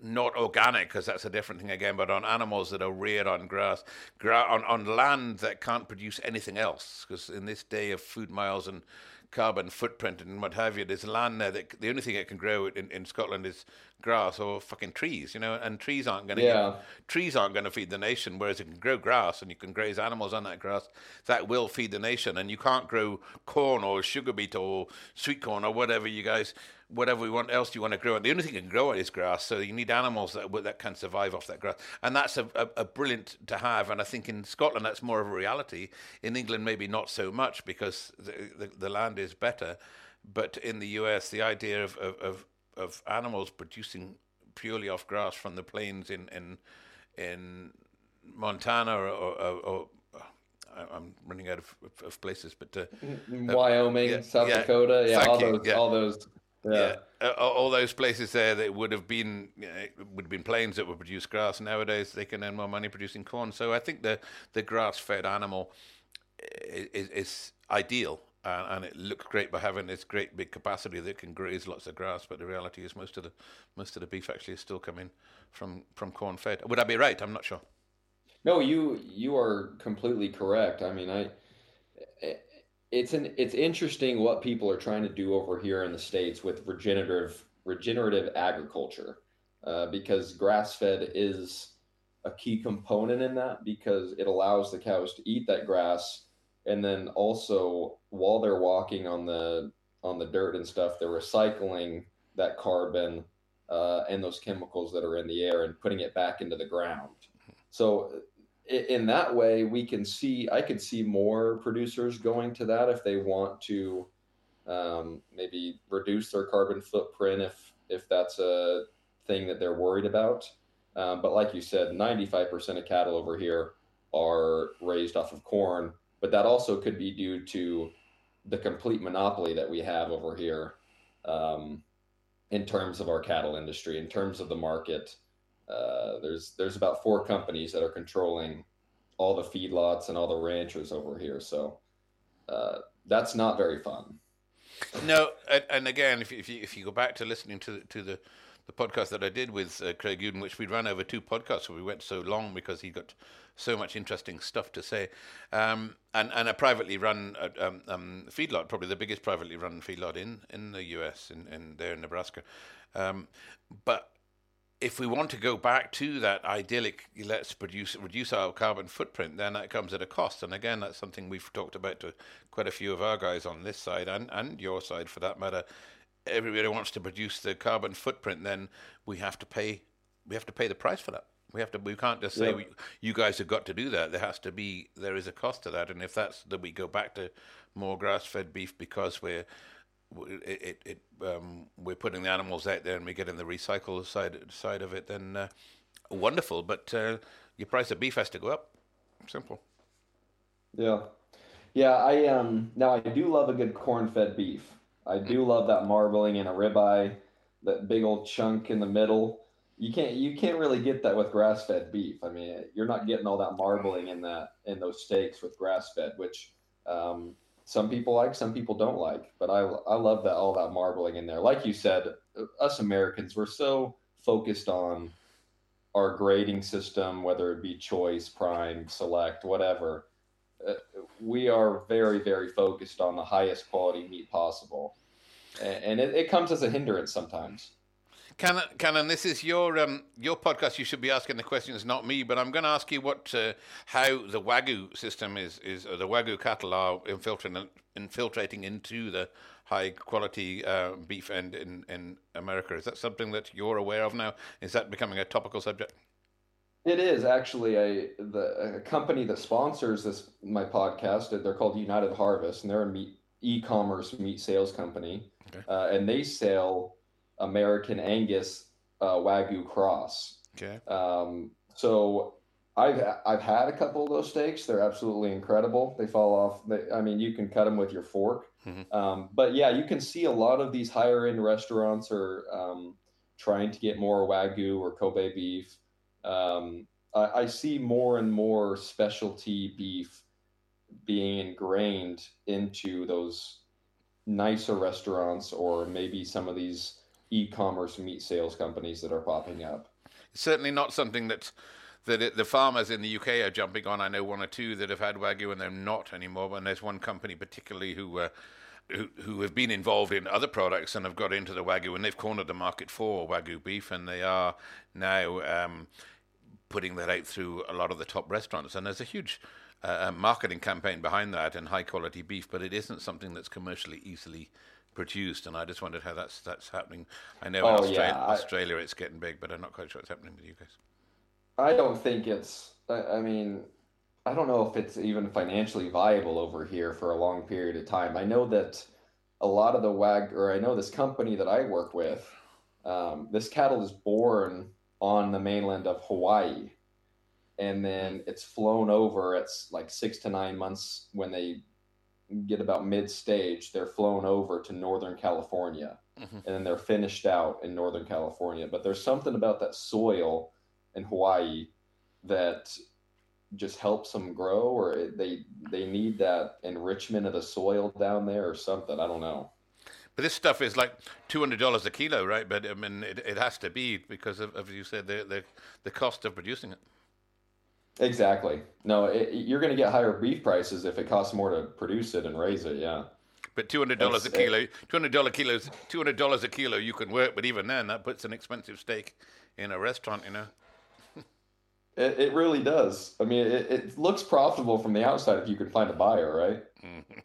not organic because that's a different thing again, but on animals that are reared on grass, gra- on, on land that can't produce anything else. Because in this day of food miles and carbon footprint and what have you, there's land there that the only thing it can grow in, in Scotland is grass or fucking trees, you know, and trees aren't going to Yeah. trees aren't going to feed the nation, whereas you can grow grass and you can graze animals on that grass. That will feed the nation, and you can't grow corn or sugar beet or sweet corn or whatever you guys, whatever we want else you want to grow. The only thing you can grow it is grass, so you need animals that that can survive off that grass, and that's a, a, a brilliant to have. And I think in Scotland that's more of a reality. In England, maybe not so much because the the, the land is better, but in the US, the idea of of, of of animals producing purely off grass from the plains in in in Montana or, or, or, I'm running out of, of places, but uh, Wyoming, yeah, South yeah. Dakota, yeah, all you, those, yeah. all those. Yeah. yeah, uh, all those places there that would have been you know, would have been plains that would produce grass. Nowadays, they can earn more money producing corn. So I think the the grass fed animal i- is, is ideal. Uh, and it looks great by having this great big capacity that can graze lots of grass. But the reality is, most of the most of the beef actually is still coming from from corn fed. Would I be right? I'm not sure. No, you you are completely correct. I mean, I it's an it's interesting what people are trying to do over here in the states with regenerative regenerative agriculture, uh, because grass fed is a key component in that because it allows the cows to eat that grass, and then also while they're walking on the on the dirt and stuff, they're recycling that carbon uh, and those chemicals that are in the air and putting it back into the ground. So in that way, we can see, I could see more producers going to that if they want to um, maybe reduce their carbon footprint if, if that's a thing that they're worried about. Um, but like you said, 95% of cattle over here are raised off of corn, but that also could be due to the complete monopoly that we have over here um, in terms of our cattle industry, in terms of the market. Uh, there's there's about four companies that are controlling all the feedlots and all the ranchers over here. So uh, that's not very fun. No, and, and again, if you, if you if you go back to listening to the, to the the podcast that I did with uh, Craig Uden, which we ran over two podcasts, where we went so long because he got so much interesting stuff to say, um, and and a privately run uh, um, um, feedlot, probably the biggest privately run feedlot in in the U.S. in, in there in Nebraska, um, but if we want to go back to that idyllic, let's produce reduce our carbon footprint, then that comes at a cost. And again, that's something we've talked about to quite a few of our guys on this side and, and your side for that matter. Everybody wants to produce the carbon footprint, then we have to pay we have to pay the price for that. We have to. We can't just say Yeah. we, you guys have got to do that. There has to be. There is a cost to that, and if that's that we go back to more grass-fed beef because we're it, it, it um, we're putting the animals out there and we're getting the recycle side side of it, then uh, wonderful. But uh, your price of beef has to go up. Simple. Yeah. Yeah, I um now I do love a good corn-fed beef. I do love that marbling in a ribeye, that big old chunk in the middle. You can't you can't really get that with grass-fed beef. I mean, you're not getting all that marbling in that in those steaks with grass-fed, which um, some people like, some people don't like. But I I love that all that marbling in there. Like you said, us Americans, we're so focused on our grading system, whether it be choice, prime, select, whatever uh, we are very, very focused on the highest quality meat possible, A- and it, it comes as a hindrance sometimes. Cannon, Cannon, this is your um, your podcast. You should be asking the questions, not me. But I'm going to ask you what uh, how the wagyu system is is or the wagyu cattle are infiltrating infiltrating into the high quality uh, beef end in in America. Is that something that you're aware of now? Is that becoming a topical subject? It is actually a the a company that sponsors this my podcast. They're called United Harvest, and they're a meat e-commerce meat sales company, Okay. uh, and they sell American Angus uh, Wagyu cross. Okay. Um, so I've I've had a couple of those steaks. They're absolutely incredible. They fall off. They, I mean, you can cut them with your fork. Mhm. Um, but yeah, you can see a lot of these higher end restaurants are um, trying to get more wagyu or Kobe beef. Um, I, I see more and more specialty beef being ingrained into those nicer restaurants or maybe some of these e-commerce meat sales companies that are popping up. certainly not something that that it, the farmers in the UK are jumping on. I know one or two that have had wagyu and they're not anymore. And there's one company particularly who. Uh, who, who have been involved in other products and have got into the wagyu and they've cornered the market for wagyu beef and they are now um, putting that out through a lot of the top restaurants and there's a huge uh, marketing campaign behind that and high quality beef but it isn't something that's commercially easily produced and I just wondered how that's that's happening I know in Oh, Australia, yeah, I- Australia it's getting big but I'm not quite sure what's happening with you guys I don't think it's. I I mean, I don't know if it's even financially viable over here for a long period of time. I know that a lot of the wag, or I know this company that I work with, um, this cattle is born on the mainland of Hawaii, and then it's flown over. It's like six to nine months when they get about mid stage. They're flown over to Northern California, Mhm. and then they're finished out in Northern California. But there's something about that soil in Hawaii that just helps them grow, or it, they they need that enrichment of the soil down there, or something. I don't know. But this stuff is like two hundred dollars a kilo, right? But I mean, it, it has to be because of, of you said the, the the cost of producing it. Exactly. No, it, you're going to get higher beef prices if it costs more to produce it and raise it. Yeah. But two hundred dollars a kilo, two hundred dollar kilos, two hundred dollars a kilo, you can work. But even then, that puts an expensive steak in a restaurant. You know, It, it really does. I mean, it, it looks profitable from the outside if you can find a buyer, right?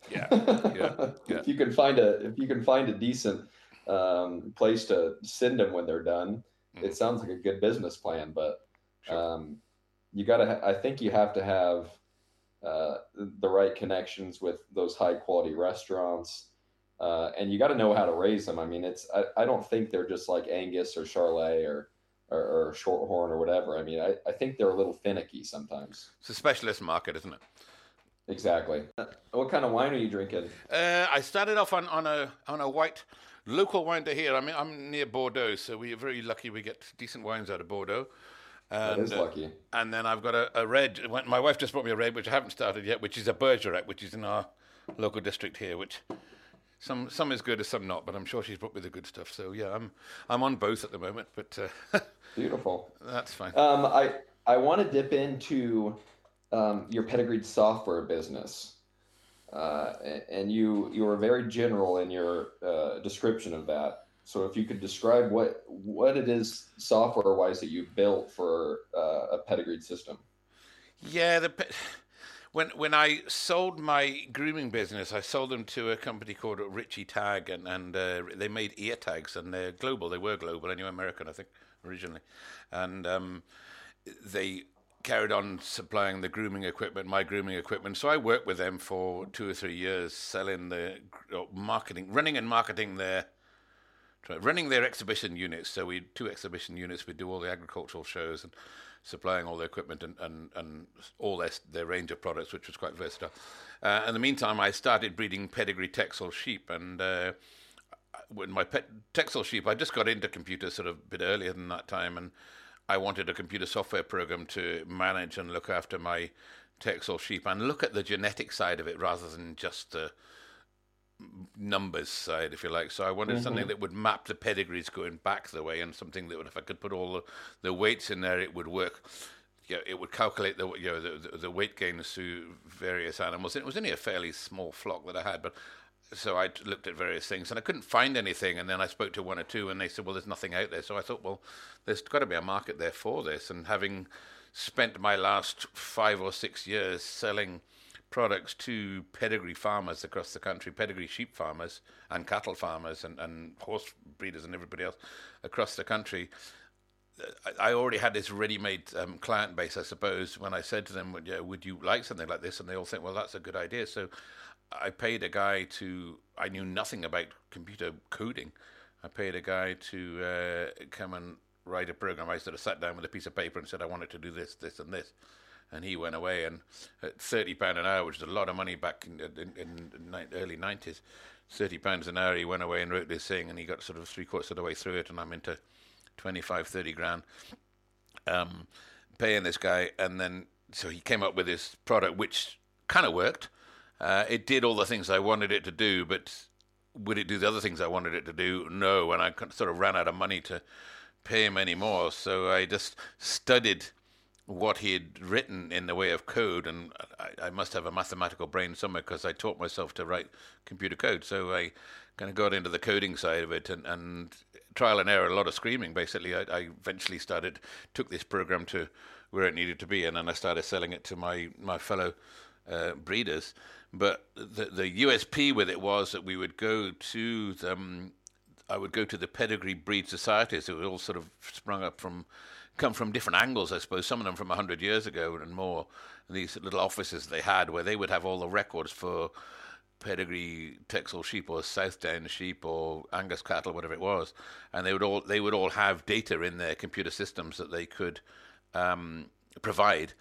yeah, yeah, yeah. if you can find a if you can find a decent um, place to send them when they're done, Mhm. it sounds like a good business plan. But Sure. um, you got to. Ha- I think you have to have uh, the right connections with those high quality restaurants, uh, and you got to know how to raise them. I mean, it's. I, I don't think they're just like Angus or Charolais or or, or Shorthorn or whatever. I mean, I, I think they're a little finicky sometimes. it's a specialist market, isn't it? Exactly. What kind of wine are you drinking? Uh, I started off on, on a on a white local wine to here. I mean, I'm near Bordeaux, so we're very lucky. We get decent wines out of Bordeaux. That And, is uh, lucky. And then I've got a, a red. My wife just brought me a red, which I haven't started yet, which is a Bergerac, which is in our local district here. Which some some is good, and some not. But I'm sure she's brought me the good stuff. So yeah, I'm I'm on both at the moment. But uh, Beautiful. that's fine. Um, I I want to dip into um, your pedigreed software business, uh, and you you were very general in your uh, description of that. So if you could describe what what it is software wise that you built for uh, a pedigreed system. Yeah, the when when I sold my grooming business, I sold them to a company called Ritchey Tagg, and and uh, they made ear tags, and they're global. They were global, anyway, American, I think, originally, and um, they carried on supplying the grooming equipment, my grooming equipment. So I worked with them for two or three years, selling the marketing, running and marketing their, running their exhibition units. So we two exhibition units. We do all the agricultural shows and supplying all the equipment and, and, and all their, their range of products, which was quite versatile. Uh, in the meantime, I started breeding pedigree Texel sheep, and uh, when my pet Texel sheep, I just got into computers sort of a bit earlier than that time, and I wanted a computer software program to manage and look after my Texel sheep and look at the genetic side of it rather than just the numbers side, if you like. So I wanted mm-hmm. something that would map the pedigrees going back the way, and something that would, if I could put all the, the weights in there, it would work. Yeah, it would calculate the you know the, the weight gains through various animals. And it was only a fairly small flock that I had, but so I looked at various things and I couldn't find anything. And then I spoke to one or two, and they said, "Well, there's nothing out there." So I thought, "Well, there's got to be a market there for this." And having spent my last five or six years selling products to pedigree farmers across the country, pedigree sheep farmers and cattle farmers and, and horse breeders and everybody else across the country. I already had this ready-made um, client base, I suppose. When I said to them, "Would you, would you like something like this?" and they all think, "Well, that's a good idea." So I paid a guy to. I knew nothing about computer coding. I paid a guy to uh, come and write a program. I sort of sat down with a piece of paper and said I wanted to do this, this, and this, and he went away. And at thirty pound an hour, which is a lot of money back in, in, in early nineties, thirty pounds an hour, he went away and wrote this thing, and he got sort of three quarters of the way through it, and I'm into 25, 30 grand, um, paying this guy, and then so he came up with this product which kind of worked uh, it did all the things I wanted it to do, but would it do the other things I wanted it to do? No, and I sort of ran out of money to pay him anymore. So I just studied what he had written in the way of code, and I, I must have a mathematical brain somewhere because I taught myself to write computer code. So I kind of got into the coding side of it, and, and trial and error, a lot of screaming. Basically, I, I eventually started took this program to where it needed to be, and then I started selling it to my my fellow uh, breeders. But the the USP with it was that we would go to them. I would go to the pedigree breed societies. It was all sort of sprung up from, come from different angles, I suppose. Some of them from hundred years ago and more. These little offices they had where they would have all the records for pedigree Texel sheep or Southdown sheep or Angus cattle, whatever it was, and they would all they would all have data in their computer systems that they could um, provide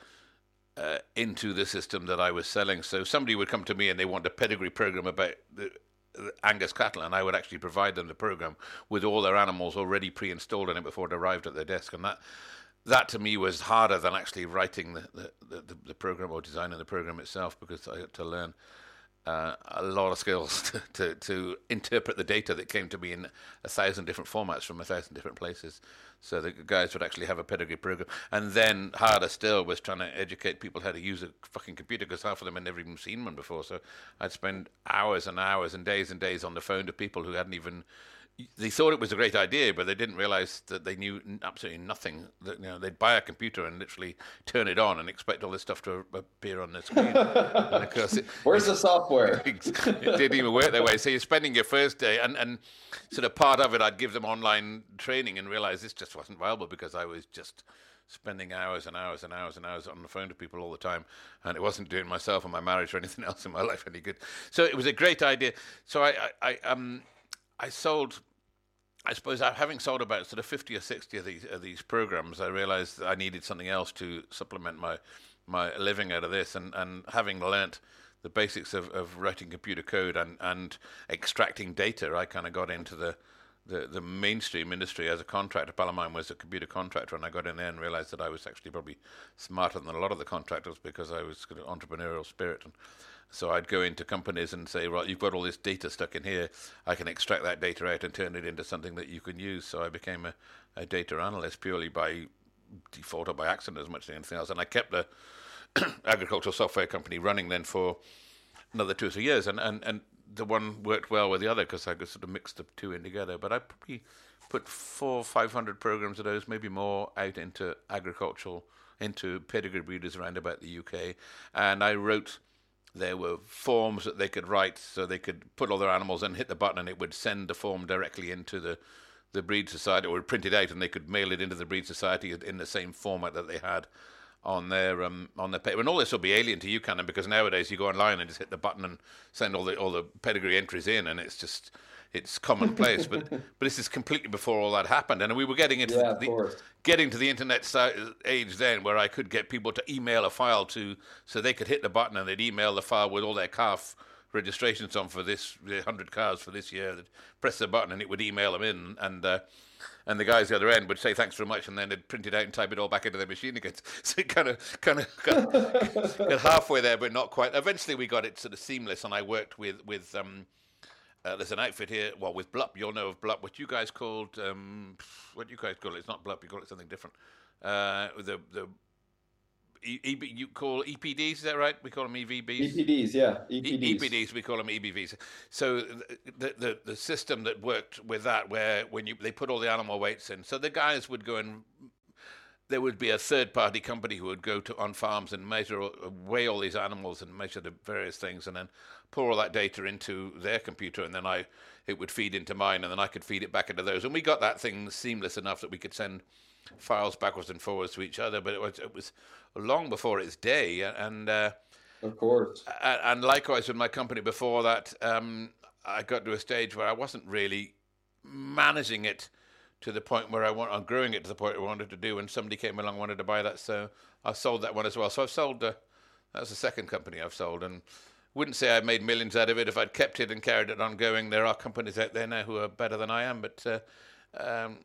uh, into the system that I was selling. So somebody would come to me and they want a pedigree program about the Angus cattle, and I would actually provide them the program with all their animals already pre-installed in it before it arrived at their desk, and that. That to me was harder than actually writing the, the, the, the program or designing the program itself because I had to learn uh, a lot of skills to, to, to, interpret the data that came to me in a thousand different formats from a thousand different places. So the guys would actually have a pedigree program. And then harder still was trying to educate people how to use a fucking computer because half of them had never even seen one before. So I'd spend hours and hours and days and days on the phone to people who hadn't even they thought it was a great idea, but they didn't realize that they knew absolutely nothing. That you know, they'd buy a computer and literally turn it on and expect all this stuff to appear on the screen. and of course, it, where's the software? it didn't even work that way. So you're spending your first day, and and sort of part of it, I'd give them online training and realize this just wasn't viable because I was just spending hours and hours and hours and hours on the phone to people all the time, and it wasn't doing myself or my marriage or anything else in my life any good. So it was a great idea. So I, I, I um I sold. I suppose uh, having sold about sort of fifty or sixty of these of these programs, I realized I needed something else to supplement my my living out of this, and and having learnt the basics of, of writing computer code and, and extracting data, I kind of got into the, the, the mainstream industry as a contractor. Palomine was a computer contractor, and I got in there and realized that I was actually probably smarter than a lot of the contractors because I was got an entrepreneurial spirit. And so I'd go into companies and say, right, you've got all this data stuck in here. I can extract that data out and turn it into something that you can use. So I became a, a data analyst purely by default or by accident as much as anything else. And I kept the agricultural software company running then for another two or three years. And, and, and the one worked well with the other because I could sort of mix the two in together. But I probably put four, or five hundred programs of those, maybe more, out into agricultural, into pedigree breeders around about the UK. And I wrote there were forms that they could write so they could put all their animals and hit the button and it would send the form directly into the the Breed Society or print it out, and they could mail it into the Breed Society in the same format that they had on their um, on their paper. And all this will be alien to you, Cannon, because nowadays you go online and just hit the button and send all the all the pedigree entries in, and it's just it's commonplace. but but this is completely before all that happened, and we were getting into Yeah, the, course. getting to the internet age then, where I could get people to email a file to, so they could hit the button and they'd email the file with all their calf registrations on for this hundred cars for this year. They'd press the button and it would email them in, and uh, and the guys at the other end would say thanks very much, and then they'd print it out and type it all back into their machine again. So it kind of kind of got, got halfway there, but not quite. Eventually, we got it sort of seamless, and I worked with with. Um, uh, there's an outfit here, well, with Blup, you'll know of Blup, what you guys called, um, what you guys call it? It's not Blup, you call it something different. Uh, the the e- EB, you call EPDs, is that right? We call them EVBs. EPDs, yeah, E- EPDs. EPDs, we call them EBVs. So the, the the system that worked with that, where when you they put all the animal weights in, so the guys would go and there would be a third party company who would go to on farms and measure weigh all these animals and measure the various things and then pour all that data into their computer and then I it would feed into mine and then I could feed it back into those and we got that thing seamless enough that we could send files backwards and forwards to each other but it was it was long before its day and uh, Of course. and, and likewise with my company before that, um, I got to a stage where I wasn't really managing it to the point where I want, I'm growing it to the point I wanted to do. And somebody came along and wanted to buy that, so I sold that one as well. So I've sold. Uh, that's the second company I've sold, and wouldn't say I made millions out of it if I'd kept it and carried it on going. There are companies out there now who are better than I am, but uh, um,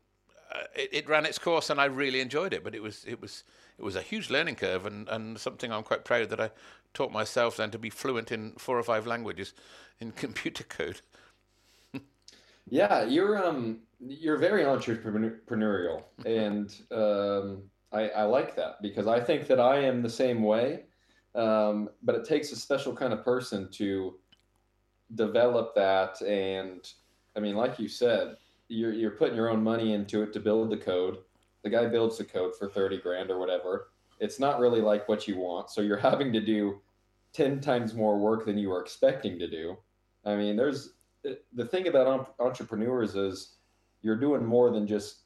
it, it ran its course, and I really enjoyed it. But it was it was it was a huge learning curve, and, and something I'm quite proud that I taught myself then to be fluent in four or five languages in computer code. Yeah, you're um you're very entrepreneurial, and um, I, I like that because I think that I am the same way. Um, but it takes a special kind of person to develop that, and I mean, like you said, you're you're putting your own money into it to build the code. The guy builds the code for thirty grand or whatever. It's not really like what you want, so you're having to do ten times more work than you were expecting to do. I mean, there's eh, the thing about entrepreneurs is you're doing more than just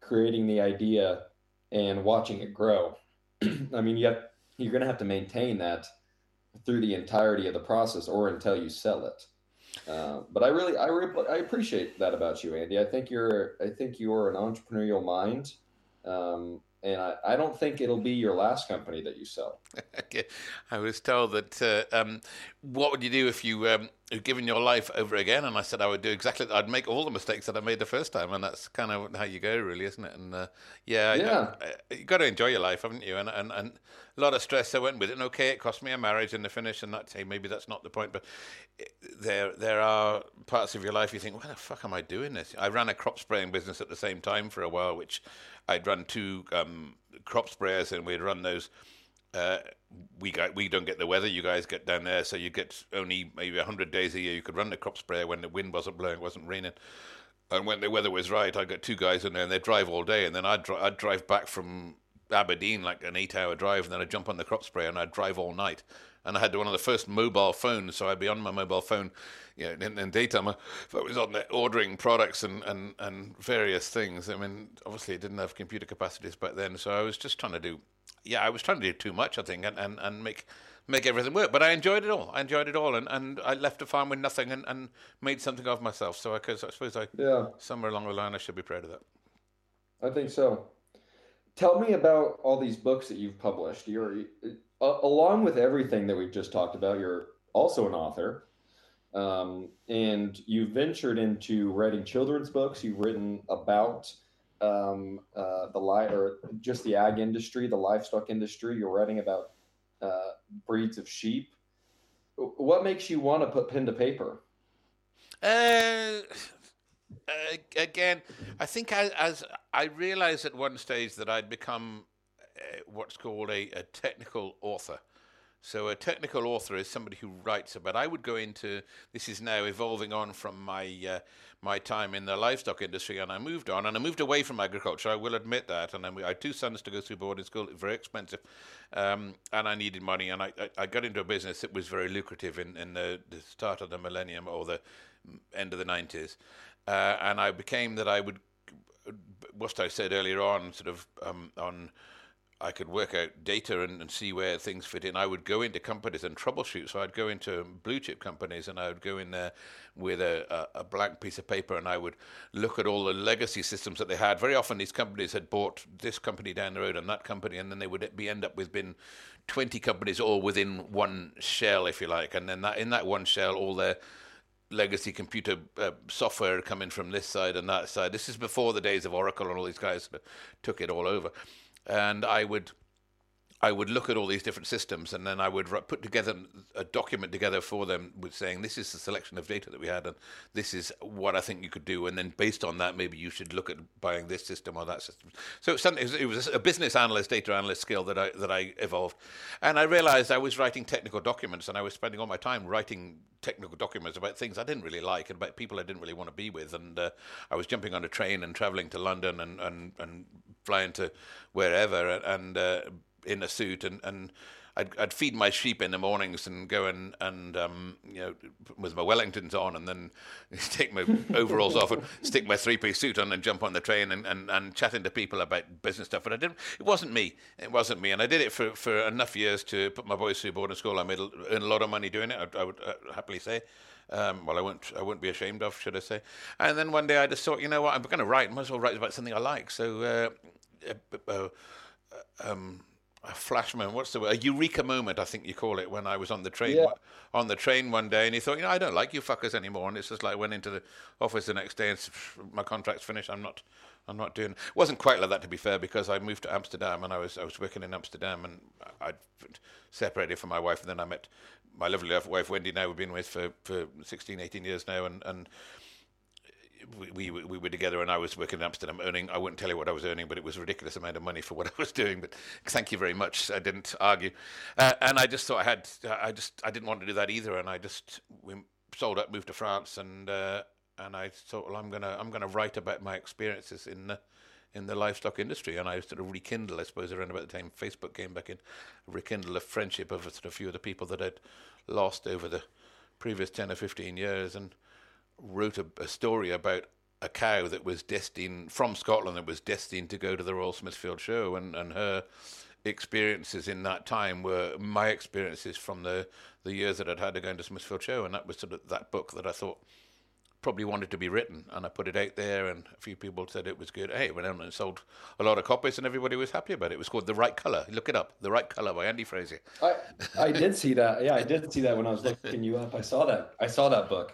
creating the idea and watching it grow. I mean, you have, you're going to have to maintain that through the entirety of the process or until you sell it. Uh, but I really, I, re- I appreciate that about you, Andy. I think you're, I think you're an entrepreneurial mind, um, and I, I don't think it'll be your last company that you sell. Okay. I was told that uh, um, what would you do if you um, had given your life over again? And I said I would do exactly. I'd make all the mistakes that I made the first time, and that's kind of how you go, really, isn't it? And uh, yeah, Yeah. I, you got to enjoy your life, haven't you? And, and and a lot of stress I went with it. And okay, it cost me a marriage in the finish, and that hey, maybe that's not the point, but there there are parts of your life you think, why the fuck am I doing this? I ran a crop spraying business at the same time for a while, which I'd run two um, crop sprayers, and we'd run those. Uh, we got we don't get the weather you guys get down there, so you get only maybe hundred days a year. You could run the crop sprayer when the wind wasn't blowing, it wasn't raining, and when the weather was right, I got two guys in there, and they drive all day, and then I'd dri- I'd drive back from Aberdeen like an eight-hour drive, and then I'd jump on the crop sprayer and I'd drive all night. And I had one of the first mobile phones, so I'd be on my mobile phone, you know, in, in daytime. Uh, I was on there ordering products and, and, and various things. I mean, obviously, it didn't have computer capacities back then, so I was just trying to do, yeah, I was trying to do too much, I think, and, and, and make make everything work. But I enjoyed it all. I enjoyed it all, and, and I left the farm with nothing and, and made something of myself. So I, cause I suppose I Yeah. somewhere along the line I should be proud of that. I think so. Tell me about all these books that you've published. You're uh, along with everything that we've just talked about. You're also an author, um, and you've ventured into writing children's books. You've written about um, uh, the li- or just the ag industry, the livestock industry. You're writing about uh, breeds of sheep. What makes you want to put pen to paper? Uh, uh, again, I think as, as I realized at one stage that I'd become what's called a, a technical author. So a technical author is somebody who writes about. I would go into this is now evolving on from my uh, my time in the livestock industry, and I moved on, and I moved away from agriculture. I will admit that, and then we, I had two sons to go through boarding school, very expensive, um, and I needed money, and I, I, I got into a business that was very lucrative in, in the, the start of the millennium or the end of the nineties, uh, and I became that I would what I said earlier on, sort of um, on I could work out data and, and, see where things fit in. I would go into companies and troubleshoot. So I'd go into blue chip companies and I would go in there with a, a, a, blank piece of paper and I would look at all the legacy systems that they had. Very often these companies had bought this company down the road and that company, and then they would be end up with been 20 companies all within one shell, if you like. And then that in that one shell, all their legacy computer uh, software coming from this side and that side. This is before the days of Oracle and all these guys took it all over and I would I would look at all these different systems and then I would put together a document together for them with saying this is the selection of data that we had and this is what I think you could do and then based on that maybe you should look at buying this system or that system. So it was a business analyst, data analyst skill that I that I evolved, and I realized I was writing technical documents and I was spending all my time writing technical documents about things I didn't really like and about people I didn't really want to be with and uh, I was jumping on a train and traveling to London and and, and flying to wherever and. Uh, in a suit and and I'd, I'd feed my sheep in the mornings and go and and um, you know with my Wellingtons on and then take my overalls off and stick my three piece suit on and jump on the train and, and, and chatting to people about business stuff. But I didn't. It wasn't me. It wasn't me. And I did it for, for enough years to put my boys through boarding school. I made earn a lot of money doing it. I, I would uh, happily say. Um, well, I won't. I wouldn't be ashamed of, should I say? And then one day I just thought, you know what, I'm going to write. I might as well write about something I like. So. Uh, uh, uh um, a flash moment. What's the word? A eureka moment, I think you call it. When I was on the train, yeah. on the train one day, and he thought, you know, I don't like you fuckers anymore. And it's just like I went into the office the next day, and my contract's finished. I'm not, I'm not doing. It wasn't quite like that to be fair, because I moved to Amsterdam, and I was I was working in Amsterdam, and I separated from my wife, and then I met my lovely wife Wendy. Now we've been with for for 16, 18 years now, and and we, we, we were together and I was working in Amsterdam earning, I wouldn't tell you what I was earning, but it was a ridiculous amount of money for what I was doing. But thank you very much. I didn't argue. Uh, and I just thought I had, I just, I didn't want to do that either. And I just, we sold up, moved to France and, uh, and I thought, well, I'm going to, I'm going to write about my experiences in the, in the livestock industry. And I sort of rekindle, I suppose, around about the time Facebook came back in, rekindle a friendship of sort of a few of the people that I'd lost over the previous 10 or 15 years. And, wrote a, a, story about a cow that was destined from Scotland that was destined to go to the Royal Smithfield Show, and, and her experiences in that time were my experiences from the the years that I'd had to go into Smithfield Show, and that was sort of that book that I thought probably wanted to be written, and I put it out there, and a few people said it was good. Hey, it went out and sold a lot of copies, and everybody was happy about it. It was called The Right Color. Look it up, The Right Color by Andy Frazier. I I did see that. Yeah, I did see that when I was looking you up. I saw that. I saw that book.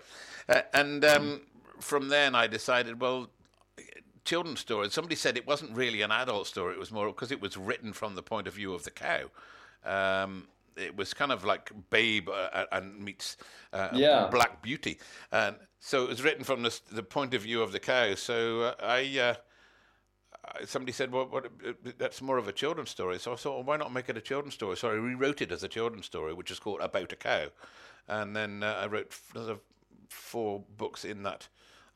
Uh, and um, from then I decided, well, children's stories. Somebody said it wasn't really an adult story; it was more because it was written from the point of view of the cow. Um, it was kind of like Babe uh, and meets uh, yeah. Black Beauty, and so it was written from the, the point of view of the cow. So uh, I. Uh, somebody said, "Well, what, uh, that's more of a children's story." So I thought, well, "Why not make it a children's story?" So I rewrote it as a children's story, which is called "About a Cow," and then uh, I wrote another four books in that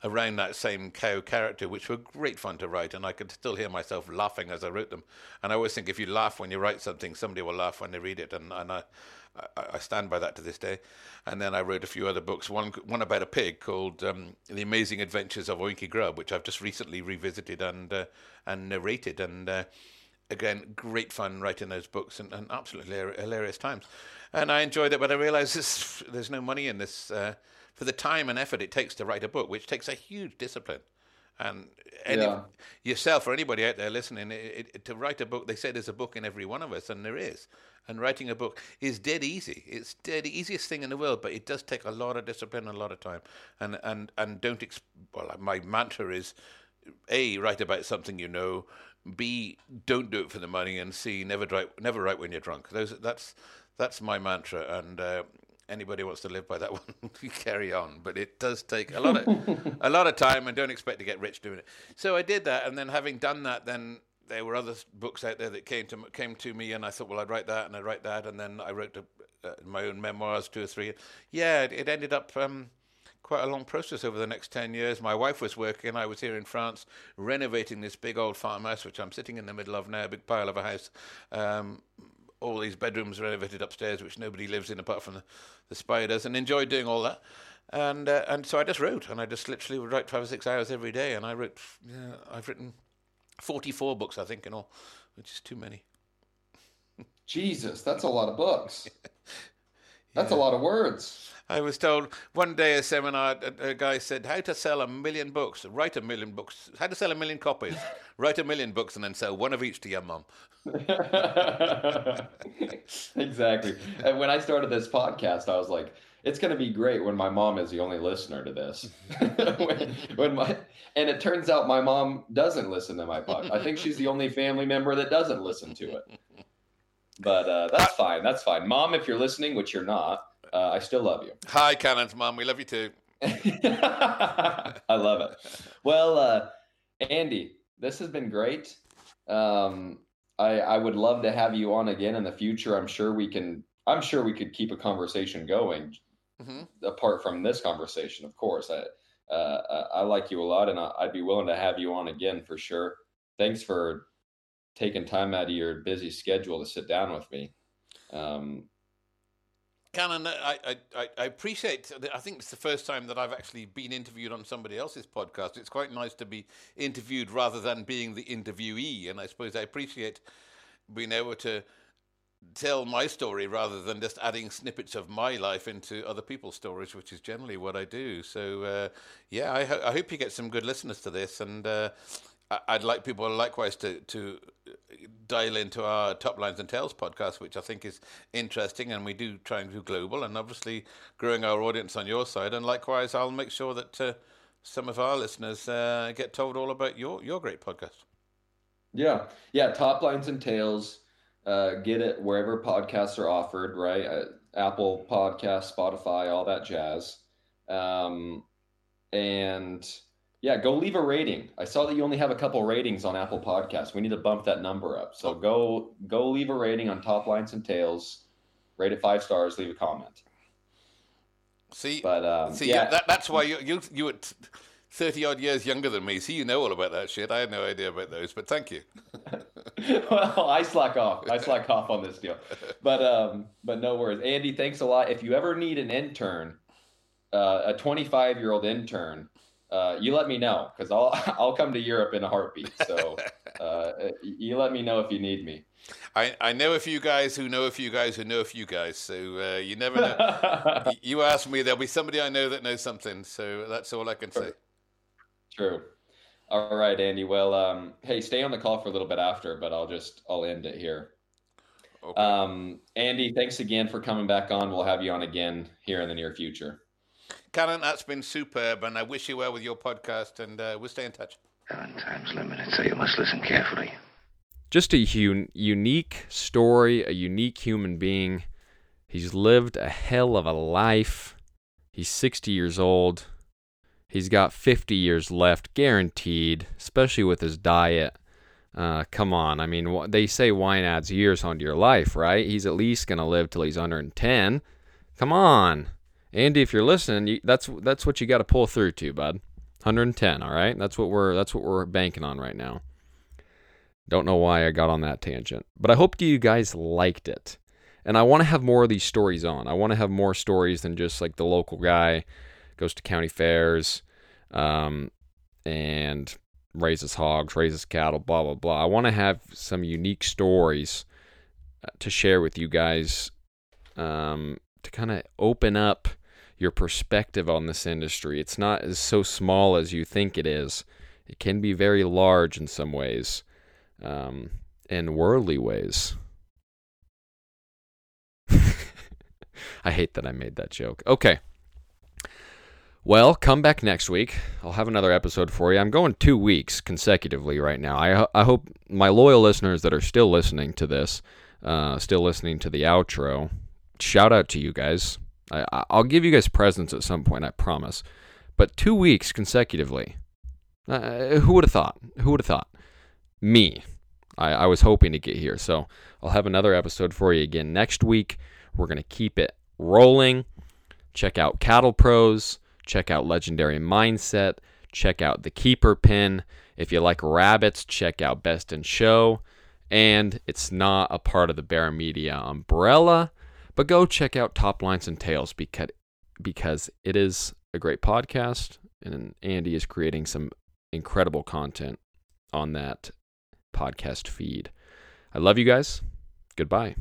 around that same cow character, which were great fun to write, and I could still hear myself laughing as I wrote them. And I always think if you laugh when you write something, somebody will laugh when they read it, and, and I, I, stand by that to this day. And then I wrote a few other books, one one about a pig called um, The Amazing Adventures of Oinky Grub, which I've just recently revisited and uh, and narrated, and uh, again, great fun writing those books and, and absolutely hilarious times. And I enjoyed it, but I realised there's no money in this. Uh, for the time and effort it takes to write a book, which takes a huge discipline. And any, yeah. yourself or anybody out there listening, it, it, to write a book, they say there's a book in every one of us, and there is. And writing a book is dead easy. It's dead easiest thing in the world, but it does take a lot of discipline and a lot of time. And and and don't. Exp- well, my mantra is: a write about something you know. B don't do it for the money, and C never write never write when you're drunk. Those that's that's my mantra, and uh, anybody wants to live by that one, carry on. But it does take a lot of a lot of time, and don't expect to get rich doing it. So I did that, and then having done that, then there were other books out there that came to came to me, and I thought, well, I'd write that, and I'd write that, and then I wrote a, uh, my own memoirs, two or three. Yeah, it, it ended up. Um, quite a long process over the next 10 years. My wife was working, I was here in France renovating this big old farmhouse, which I'm sitting in the middle of now, a big pile of a house. Um, all these bedrooms renovated upstairs, which nobody lives in apart from the, the spiders, and enjoyed doing all that. and uh, and so I just wrote, and I just literally would write five or six hours every day, and I wrote. Yeah, I've written forty-four books, I think, in all, which is too many. Jesus, that's a lot of books. That's a lot of words. I was told one day a seminar, a, a guy said, "How to sell a million books? Write a million books. How to sell a million copies? Write a million books, and then sell one of each to your mum." exactly. And when I started this podcast, I was like, it's going to be great when my mom is the only listener to this. when, when my and it turns out my mom doesn't listen to my podcast. I think she's the only family member that doesn't listen to it. But uh, that's fine. That's fine. Mom, if you're listening, which you're not, uh, I still love you. Hi, Cannon's mom. We love you too. I love it. Well, uh, Andy, this has been great. Um, I, I would love to have you on again in the future. I'm sure we can. I'm sure we could keep a conversation going, hmm apart from this conversation. Of course, I uh, I I like you a lot, and I, I'd be willing to have you on again for sure. Thanks for taking time out of your busy schedule to sit down with me. Um, Cannon, I, I, I- appreciate. I think it's the first time that I've actually been interviewed on somebody else's podcast. It's quite nice to be interviewed rather than being the interviewee, and I suppose I appreciate being able to tell my story rather than just adding snippets of my life into other people's stories, which is generally what I do. So, uh, yeah, I, ho- I hope you get some good listeners to this, and uh, I- I'd like people likewise to to dial into our Toplines and Tales podcast, which I think is interesting, and we do try and do global, and obviously growing our audience on your side, and likewise, I'll make sure that uh, some of our listeners uh, get told all about your your great podcast. Yeah, yeah. Top lines and tails. Uh, get it wherever podcasts are offered, right? Uh, Apple Podcast, Spotify, all that jazz. Um, and yeah, go leave a rating. I saw that you only have a couple ratings on Apple Podcasts. We need to bump that number up. So go go leave a rating on Toplines and Tales. Rate it five stars. Leave a comment. See, But um, see, yeah, that, that's why you you you were thirty odd years younger than me. See, you know all about that shit. I had no idea about those, but thank you. well, I slack off. I slack off on this deal, but um, but no worries, Andy. Thanks a lot. If you ever need an intern, uh, a 25 year old intern, uh, you let me know because I'll I'll come to Europe in a heartbeat. So uh, you let me know if you need me. I, I know a few guys who know a few guys who know a few guys, so uh, you never know. You ask me, there'll be somebody I know that knows something. So that's all I can say. True. All right, Andy. Well, um, hey, stay on the call for a little bit after, but I'll just I'll end it here. Okay. Um, Andy, thanks again for coming back on. We'll have you on again here in the near future. Cannon, that's been superb, and I wish you well with your podcast, and uh, we'll stay in touch. Seven times limited, so you must listen carefully. just a un- unique story, a unique human being. He's lived a hell of a life. He's 60 years old. He's got 50 years left, guaranteed, especially with his diet. Uh, come on. I mean, wh- they say wine adds years onto your life, right? He's at least going to live till he's 110. Come on. Andy, if you're listening, that's that's what you got to pull through to, bud. 110, all right? That's what we're that's what we're banking on right now. Don't know why I got on that tangent, but I hope you guys liked it. And I want to have more of these stories on. I want to have more stories than just like the local guy goes to county fairs um, and raises hogs, raises cattle, blah, blah, blah. I want to have some unique stories uh, to share with you guys um, to kind of open up your perspective on this industry. It's not as so small as you think it is, it can be very large in some ways um, in worldly ways. I hate that I made that joke. Okay. Well, come back next week. I'll have another episode for you. I'm going two weeks consecutively right now. I, I hope my loyal listeners that are still listening to this, uh, still listening to the outro, shout out to you guys. I, I- I'll give you guys presents at some point, I promise. But two weeks consecutively. Uh, who would have thought? Who would have thought? Me. I, I was hoping to get here. So I'll have another episode for you again next week. We're going to keep it rolling. Check out Cattle Pros. Check out Legendary Mindset. Check out The Keeper Pin. If you like rabbits, check out Best in Show. And it's not a part of the Bear Media umbrella, but go check out Toplines and Tales because, because it is a great podcast, and Andy is creating some incredible content on that podcast feed. I love you guys. Goodbye.